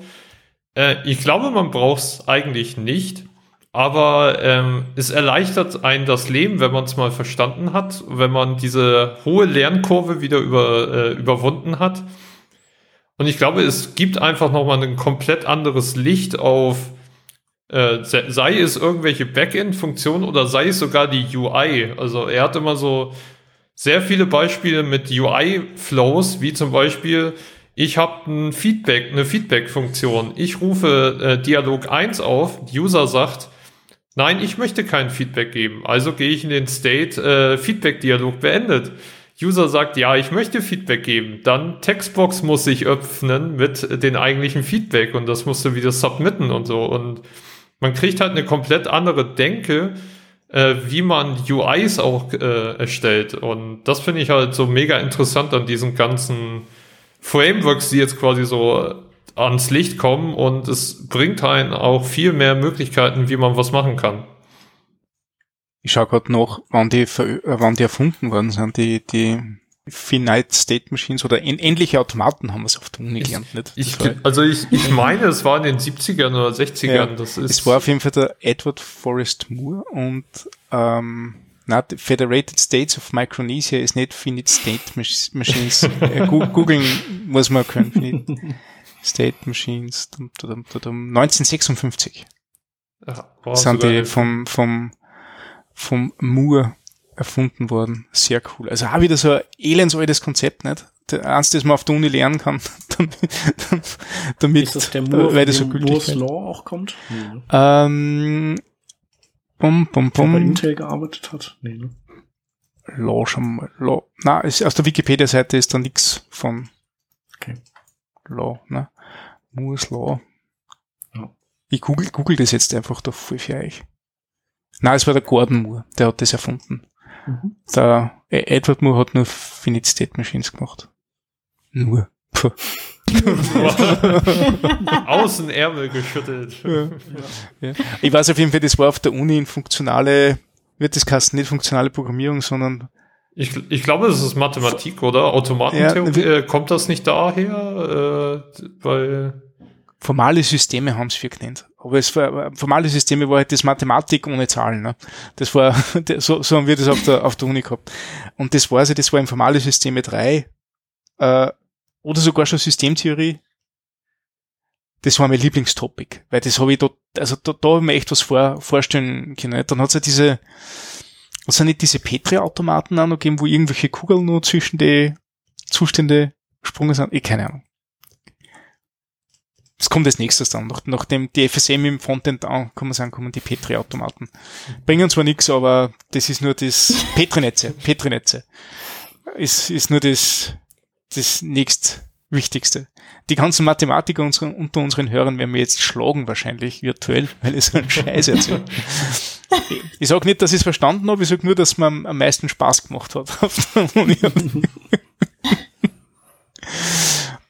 Äh, ich glaube, man braucht es eigentlich nicht. Aber ähm, es erleichtert einen das Leben, wenn man es mal verstanden hat, wenn man diese hohe Lernkurve wieder über, äh, überwunden hat. Und ich glaube, es gibt einfach nochmal ein komplett anderes Licht auf äh, sei es irgendwelche Backend-Funktionen oder sei es sogar die UI. Also er hat immer so sehr viele Beispiele mit UI-Flows, wie zum Beispiel, ich habe ein Feedback, eine Feedback-Funktion. Ich rufe äh, Dialog 1 auf, User sagt, nein, ich möchte kein Feedback geben. Also gehe ich in den State, äh, Feedback-Dialog beendet. User sagt, ja, ich möchte Feedback geben. Dann Textbox muss sich öffnen mit den eigentlichen Feedback und das musst du wieder submitten und so. Und man kriegt halt eine komplett andere Denke, äh, wie man UIs auch äh, erstellt. Und das finde ich halt so mega interessant an diesen ganzen Frameworks, die jetzt quasi so ans Licht kommen. Und es bringt einen auch viel mehr Möglichkeiten, wie man was machen kann. Ich schaue gerade noch, wann die, wann die erfunden worden sind, die, die Finite State Machines oder ähnliche Automaten haben wir es auf der Uni gelernt, nicht? Ich, also ich, ich meine, es war in den 70ern oder 60ern. Ja, das ist es war auf jeden Fall der Edward Forrest Moore und ähm, na, Federated States of Micronesia ist nicht Finite State Machines. äh, googeln muss man können. Finite State Machines. 1956. Ja, sind die vom, vom, vom Moore erfunden worden. Sehr cool. Also auch wieder so ein elendsaltes Konzept, nicht? Eins, das man auf der Uni lernen kann, damit, damit ist das der Moore, weil das so gültig Moore's Law auch kommt? Nee. Ähm, bum, bum, bum. Der bei Intel gearbeitet hat? Nee, ne? Law schon mal. Law. Na, ist, aus der Wikipedia-Seite ist da nichts von okay. Law, ne? Moore's Law. Ja. Ich google, google das jetzt einfach doch voll für euch. Na, es war der Gordon Moore, der hat das erfunden. Mhm. Der Edward Moore hat nur Finite State Machines gemacht. Nur. Außenärmel geschüttelt. Ja. Ja. Ich weiß auf jeden Fall, das war auf der Uni in funktionale, wird das Kasten nicht funktionale Programmierung, sondern ich, ich glaube, das ist Mathematik, oder? Automatentheorie. Ja, äh, kommt das nicht daher? Äh, bei formale Systeme haben es wir genannt. Aber es war, formale Systeme war halt das Mathematik ohne Zahlen. Ne? Das war, so, so haben wir das auf der, auf der Uni gehabt. Und das war also, das war im formale Systeme 3, äh, oder sogar schon Systemtheorie. Das war mein Lieblingstopic, weil das habe ich dort, also da, da habe ich mir echt was vor, vorstellen können. Dann hat es ja diese, was sind nicht diese Petri-Automaten auch noch gegeben, wo irgendwelche Kugeln nur zwischen die Zustände gesprungen sind? Ich keine Ahnung. Es kommt als nächstes dann. Nach, nachdem die FSM im Frontend an, kann man sagen, kommen die Petri-Automaten. Bringen zwar nichts, aber das ist nur das Petri-Netze. Petri-Netze. Ist, ist nur das, das nächst Wichtigste. Die ganzen Mathematiker unter, unter unseren Hörern werden wir jetzt schlagen wahrscheinlich virtuell, weil ich so einen Scheiß erzähle. ich sage nicht, dass ich es verstanden habe, ich sage nur, dass man am meisten Spaß gemacht hat.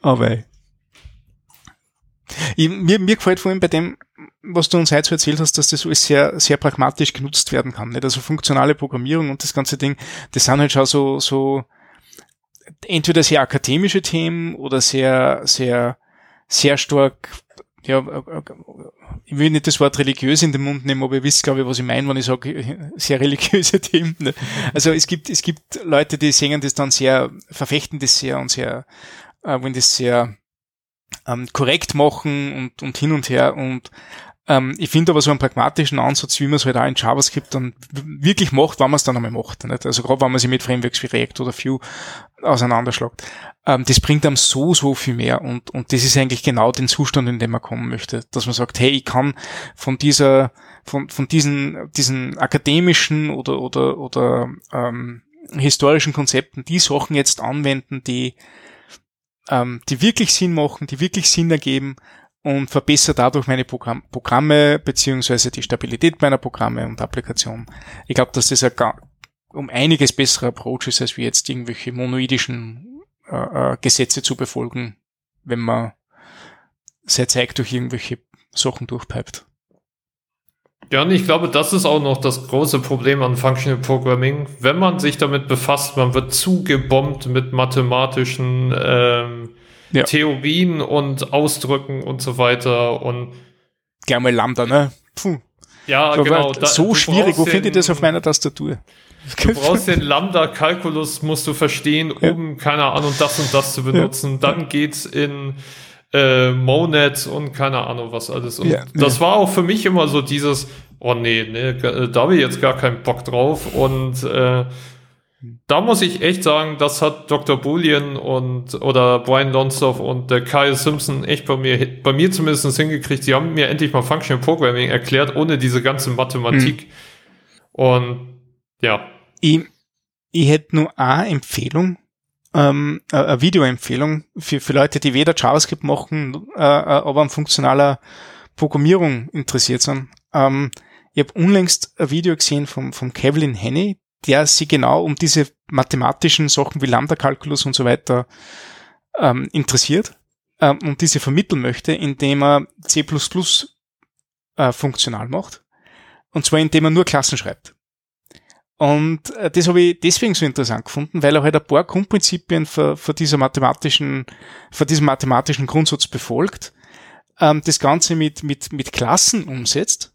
Aber ich, mir, mir gefällt vor allem bei dem, was du uns heute so erzählt hast, dass das alles sehr, sehr pragmatisch genutzt werden kann. Nicht? Also funktionale Programmierung und das ganze Ding, das sind halt schon so, so entweder sehr akademische Themen oder sehr, sehr, sehr stark, ja, ich will nicht das Wort religiös in den Mund nehmen, aber ihr wisst, glaube ich, was ich meine, wenn ich sage, sehr religiöse Themen. Ne? Also es gibt, es gibt Leute, die singen das dann sehr, verfechten das sehr und sehr, äh, wenn das sehr ähm, korrekt machen und, und hin und her und ähm, ich finde aber so einen pragmatischen Ansatz, wie man es halt auch in JavaScript dann wirklich macht, wenn man es dann einmal macht. Nicht? Also gerade wenn man sich mit Frameworks wie React oder Vue auseinanderschlagt. Ähm, das bringt einem so, so viel mehr und, und das ist eigentlich genau den Zustand, in dem man kommen möchte. Dass man sagt, hey, ich kann von dieser, von, von diesen, diesen akademischen oder, oder, oder ähm, historischen Konzepten die Sachen jetzt anwenden, die, ähm, die wirklich Sinn machen, die wirklich Sinn ergeben und verbessere dadurch meine Programm Programme beziehungsweise die Stabilität meiner Programme und Applikationen. Ich glaube, dass das ein um einiges besserer Approach ist, als wie jetzt irgendwelche monoidischen äh, äh, Gesetze zu befolgen, wenn man sehr zeigt durch irgendwelche Sachen durchpipet. Ja, und ich glaube, das ist auch noch das große Problem an Functional Programming. Wenn man sich damit befasst, man wird zugebombt mit mathematischen ähm, ja. Theorien und Ausdrücken und so weiter und gerne mal Lambda, ne? Puh. Ja, so, genau. Da, so schwierig. Wo finde ich das auf meiner Tastatur? Du brauchst den Lambda-Kalkulus, musst du verstehen, ja. um, keine Ahnung, das und das zu benutzen. Ja. Dann geht's in äh, Monet und keine Ahnung was alles. Und ja, das war auch für mich immer so dieses, oh nee, nee, da habe ich jetzt gar keinen Bock drauf. Und äh, da muss ich echt sagen, das hat Dr. Bullion und oder Brian Lonsdorf und der Kyle Simpson echt bei mir, bei mir zumindest hingekriegt. Sie haben mir endlich mal Functional Programming erklärt, ohne diese ganze Mathematik. Mhm. Und ja. Ich, ich hätte nur eine Empfehlung, ähm, eine Videoempfehlung für, für Leute, die weder JavaScript machen, äh, äh, aber an funktionaler Programmierung interessiert sind. Ähm, ich habe unlängst ein Video gesehen vom, vom Kevlin Henney, der sich genau um diese mathematischen Sachen wie Lambda-Kalkulus und so weiter ähm, interessiert ähm, und diese vermitteln möchte, indem er C++ äh, funktional macht. Und zwar indem er nur Klassen schreibt. Und äh, das habe ich deswegen so interessant gefunden, weil er halt ein paar Grundprinzipien für, für dieser mathematischen, für diesen mathematischen Grundsatz befolgt, ähm, das Ganze mit, mit, mit Klassen umsetzt,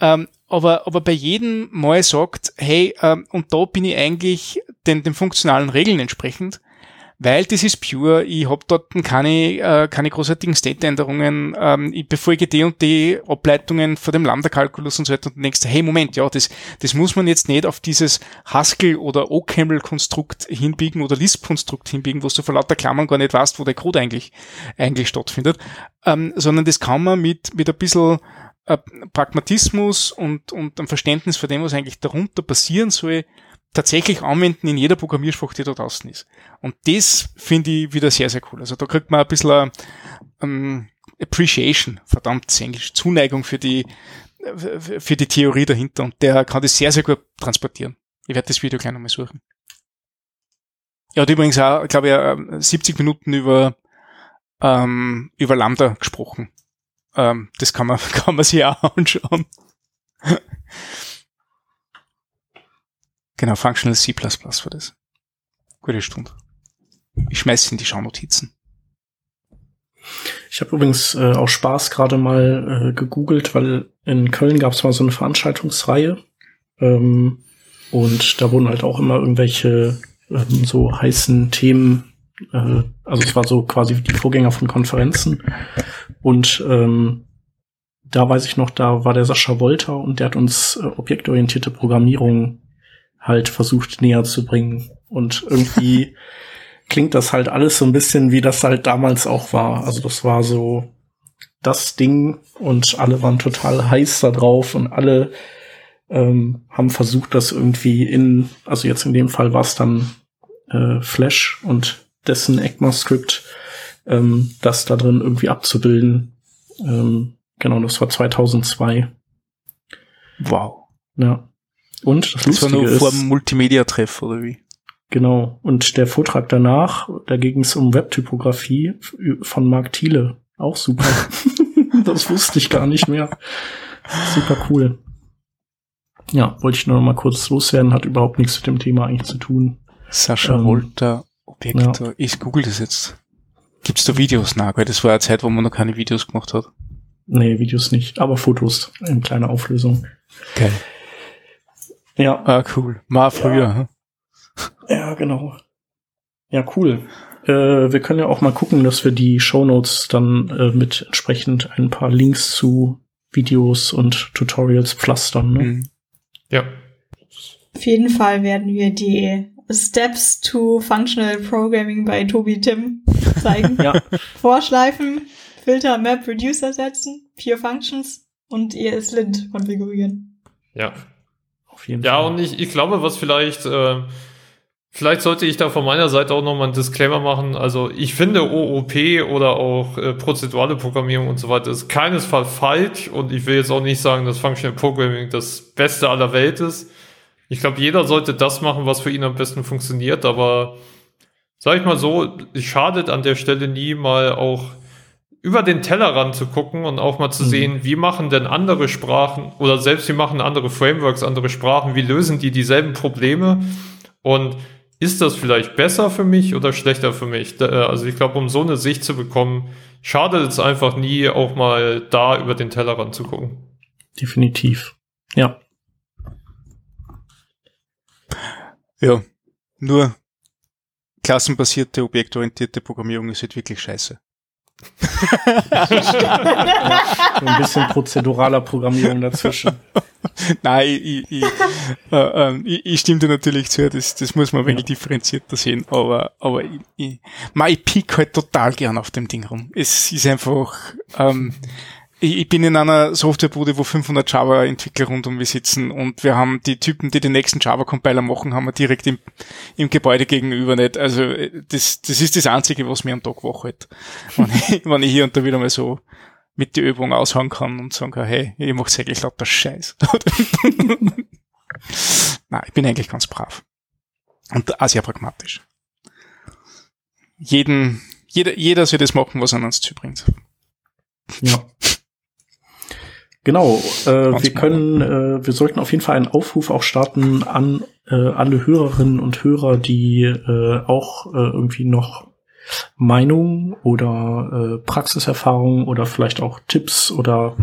ähm, aber, aber bei jedem Mal sagt, hey, ähm, und da bin ich eigentlich den, den funktionalen Regeln entsprechend, weil das ist pure, ich habe dort keine, äh, keine großartigen State-Änderungen, ähm, ich befolge die und die Ableitungen von dem Lambda-Kalkulus und so weiter und denkst, hey, Moment, ja, das, das muss man jetzt nicht auf dieses Haskell- oder OCaml-Konstrukt hinbiegen oder Lisp-Konstrukt hinbiegen, wo du vor lauter Klammern gar nicht weißt, wo der Code eigentlich, eigentlich stattfindet, ähm, sondern das kann man mit, mit ein bisschen äh, Pragmatismus und, und ein Verständnis von dem, was eigentlich darunter passieren soll, tatsächlich anwenden in jeder Programmiersprache, die da draußen ist. Und das finde ich wieder sehr, sehr cool. Also da kriegt man ein bisschen ähm, Appreciation, verdammt Englisch, Zuneigung für die, für die Theorie dahinter. Und der kann das sehr, sehr gut transportieren. Ich werde das Video gleich nochmal suchen. Er hat übrigens auch, glaube ich, 70 Minuten über, ähm, über Lambda gesprochen. Ähm, das kann man, kann man sich auch anschauen. Genau, Functional C++ war das. Gute Stunde. Ich schmeiß in die Schaunotizen. Ich habe übrigens äh, auch Spaß gerade mal äh, gegoogelt, weil in Köln gab es mal so eine Veranstaltungsreihe ähm, und da wurden halt auch immer irgendwelche ähm, so heißen Themen, äh, also es war so quasi die Vorgänger von Konferenzen und ähm, da weiß ich noch, da war der Sascha Wolter und der hat uns äh, objektorientierte Programmierung halt versucht näher zu bringen. Und irgendwie klingt das halt alles so ein bisschen, wie das halt damals auch war. Also das war so das Ding und alle waren total heiß da drauf und alle ähm, haben versucht, das irgendwie in, also jetzt in dem Fall war es dann äh, Flash und dessen ECMAScript, ähm, das da drin irgendwie abzubilden. Ähm, genau, das war 2002. Wow. Ja. Und das, das war nur vor dem Multimedia-Treff, oder wie? Genau. Und der Vortrag danach, da ging es um Webtypografie von Mark Thiele. Auch super. das wusste ich gar nicht mehr. Super cool. Ja, wollte ich nur noch mal kurz loswerden, hat überhaupt nichts mit dem Thema eigentlich zu tun. Sascha ähm, Wolter, Objektor. Ja. Ich google das jetzt. Gibt's da Videos nach? Weil das war eine Zeit, wo man noch keine Videos gemacht hat. Nee, Videos nicht, aber Fotos in kleiner Auflösung. Geil. Ja. Ah, cool. Mal früher. Ja, ja genau. Ja, cool. Äh, wir können ja auch mal gucken, dass wir die Show Notes dann äh, mit entsprechend ein paar Links zu Videos und Tutorials pflastern. Ne? Mhm. Ja. Auf jeden Fall werden wir die Steps to Functional Programming bei Tobi Tim zeigen. ja. Vorschleifen, Filter, Map, Reducer setzen, vier Functions und ESLint konfigurieren. Ja, auf jeden ja, Fall. Und ich, ich glaube, was vielleicht, äh, vielleicht sollte ich da von meiner Seite auch nochmal einen Disclaimer machen. Also ich finde OOP oder auch äh, prozedurale Programmierung und so weiter ist keinesfalls falsch und ich will jetzt auch nicht sagen, dass Functional Programming das Beste aller Welt ist. Ich glaube, jeder sollte das machen, was für ihn am besten funktioniert, aber sag ich mal so, es schadet an der Stelle nie mal auch über den Tellerrand zu gucken und auch mal zu mhm. sehen, wie machen denn andere Sprachen oder selbst wie machen andere Frameworks, andere Sprachen, wie lösen die dieselben Probleme und ist das vielleicht besser für mich oder schlechter für mich? Äh, also ich glaube, um so eine Sicht zu bekommen, schadet es einfach nie, auch mal da über den Tellerrand zu gucken. Definitiv. Ja. Ja, nur klassenbasierte, objektorientierte Programmierung ist halt wirklich scheiße ein bisschen prozeduraler Programmierung dazwischen. Nein, ich, ich, äh, äh, ich, ich stimme dir natürlich zu, das, das muss man ein wenig ja. differenzierter sehen, aber, aber ich, ich, ich pick halt total gern auf dem Ding rum. Es ist einfach, ähm, ich, bin in einer Softwarebude, wo 500 Java-Entwickler rund um mich sitzen und wir haben die Typen, die den nächsten Java-Compiler machen, haben wir direkt im, im Gebäude gegenüber nicht. Also das, das ist das Einzige, was mir am Tag wach hält. Wenn ich, wenn ich hier und da wieder mal so mit der Übung aushauen kann und sagen kann, hey, ich mach's eigentlich lauter Scheiß. Nein, ich bin eigentlich ganz brav. Und auch sehr pragmatisch. Jeden, jeder, jeder soll das machen, was er ans Ziel bringt. Ja. Genau, äh, wir können, äh, wir sollten auf jeden Fall einen Aufruf auch starten an äh, alle Hörerinnen und Hörer, die äh, auch äh, irgendwie noch Meinungen oder äh, Praxiserfahrungen oder vielleicht auch Tipps oder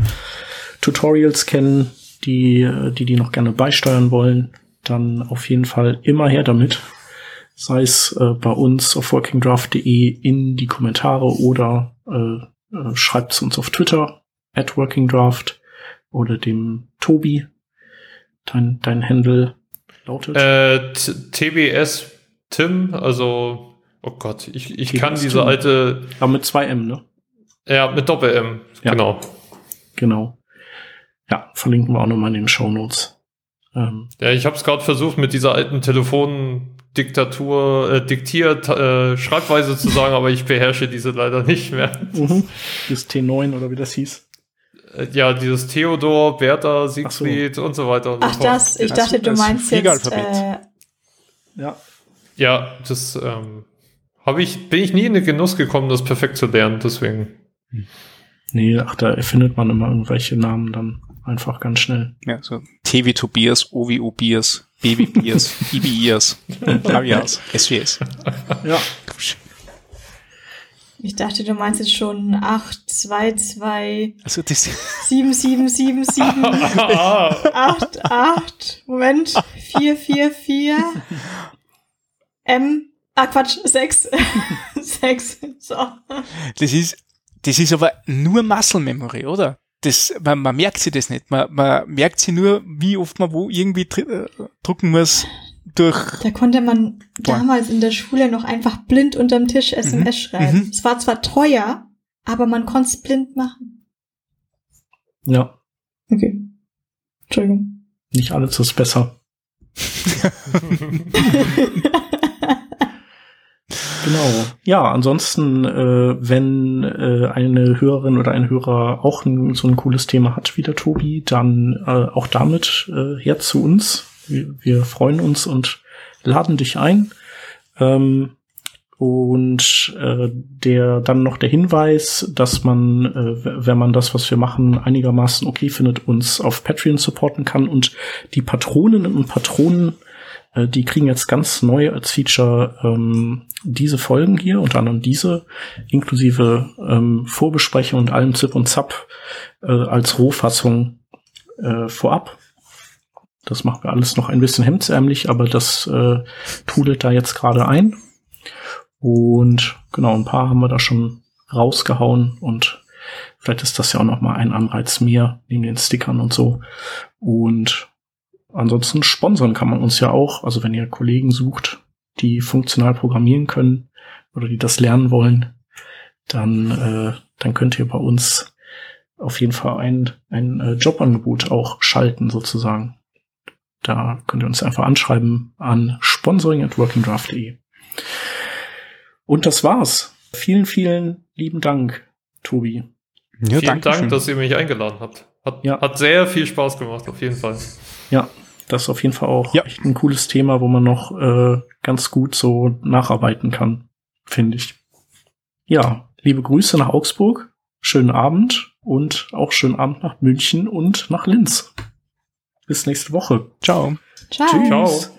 Tutorials kennen, die, die die noch gerne beisteuern wollen, dann auf jeden Fall immer her damit. Sei es äh, bei uns auf workingdraft.de in die Kommentare oder äh, äh, schreibt es uns auf Twitter at workingdraft oder dem Tobi. Dein, dein Handle lautet? Äh, TBS Tim, also, oh Gott, ich, ich kann diese Tim. alte. Aber mit zwei M, ne? Ja, mit Doppel-M, ja. genau. Genau. Ja, verlinken wir auch nochmal in den Show Notes. Ähm. Ja, ich habe es gerade versucht, mit dieser alten Telefondiktatur, äh, diktiert, äh, Schreibweise zu sagen, aber ich beherrsche diese leider nicht mehr. Mhm. Das T9 oder wie das hieß. Äh, ja, dieses Theodor, Bertha, Siegfried so. und so weiter und Ach, so das, ich dachte, du meinst jetzt. Äh, ja. Ja, das ähm, habe ich, bin ich nie in den Genuss gekommen, das perfekt zu lernen, deswegen. Nee, ach, da erfindet man immer irgendwelche Namen dann einfach ganz schnell. Ja, so T wie Tobias, O wie Obias, B wie Bias, I wie Ias, A wie As, S wie S. Ja. Ich dachte, du meinst jetzt schon 8, 2, 2, also das 7, 7, 7, 7, 8, 8, Moment, 4, 4, 4, M, ah Quatsch, 6, 6, so. Das ist, das ist aber nur Muscle Memory, oder? Das, man, man merkt sich das nicht. Man, man merkt sich nur, wie oft man wo irgendwie äh, drucken muss durch. Da konnte man damals in der Schule noch einfach blind unterm Tisch SMS mhm. schreiben. Mhm. Es war zwar teuer, aber man konnte es blind machen. Ja. Okay. Entschuldigung. Nicht alles ist besser. Genau. Ja, ansonsten, äh, wenn äh, eine Hörerin oder ein Hörer auch ein, so ein cooles Thema hat wie der Tobi, dann äh, auch damit äh, her zu uns. Wir, freuen uns und laden dich ein. Ähm, und äh, der dann noch der Hinweis, dass man, äh, wenn man das, was wir machen, einigermaßen okay findet, uns auf Patreon supporten kann und die Patroninnen und Patronen äh, die kriegen jetzt ganz neu als Feature ähm, diese Folgen hier, unter anderem diese, inklusive ähm, Vorbesprechung und allem Zip und Zap äh, als Rohfassung äh, vorab. Das machen wir alles noch ein bisschen hemdsärmlich, aber das äh, tudelt da jetzt gerade ein. Und genau, ein paar haben wir da schon rausgehauen und vielleicht ist das ja auch noch mal ein Anreiz mehr neben den Stickern und so. Und ansonsten sponsern kann man uns ja auch. Also wenn ihr Kollegen sucht, die funktional programmieren können oder die das lernen wollen, dann, äh, dann könnt ihr bei uns auf jeden Fall ein, ein äh, Jobangebot auch schalten sozusagen. Da könnt ihr uns einfach anschreiben an sponsoring at workingdraft.de. Und das war's. Vielen, vielen lieben Dank, Tobi. Ja, Vielen Dank, dass ihr mich eingeladen habt. Hat, ja. hat sehr viel Spaß gemacht, auf jeden Fall. Ja, das ist auf jeden Fall auch ja. echt ein cooles Thema, wo man noch äh, ganz gut so nacharbeiten kann, finde ich. Ja, liebe Grüße nach Augsburg, schönen Abend und auch schönen Abend nach München und nach Linz. Bis nächste Woche. Ciao. Ciao. Tschüss. Ciao.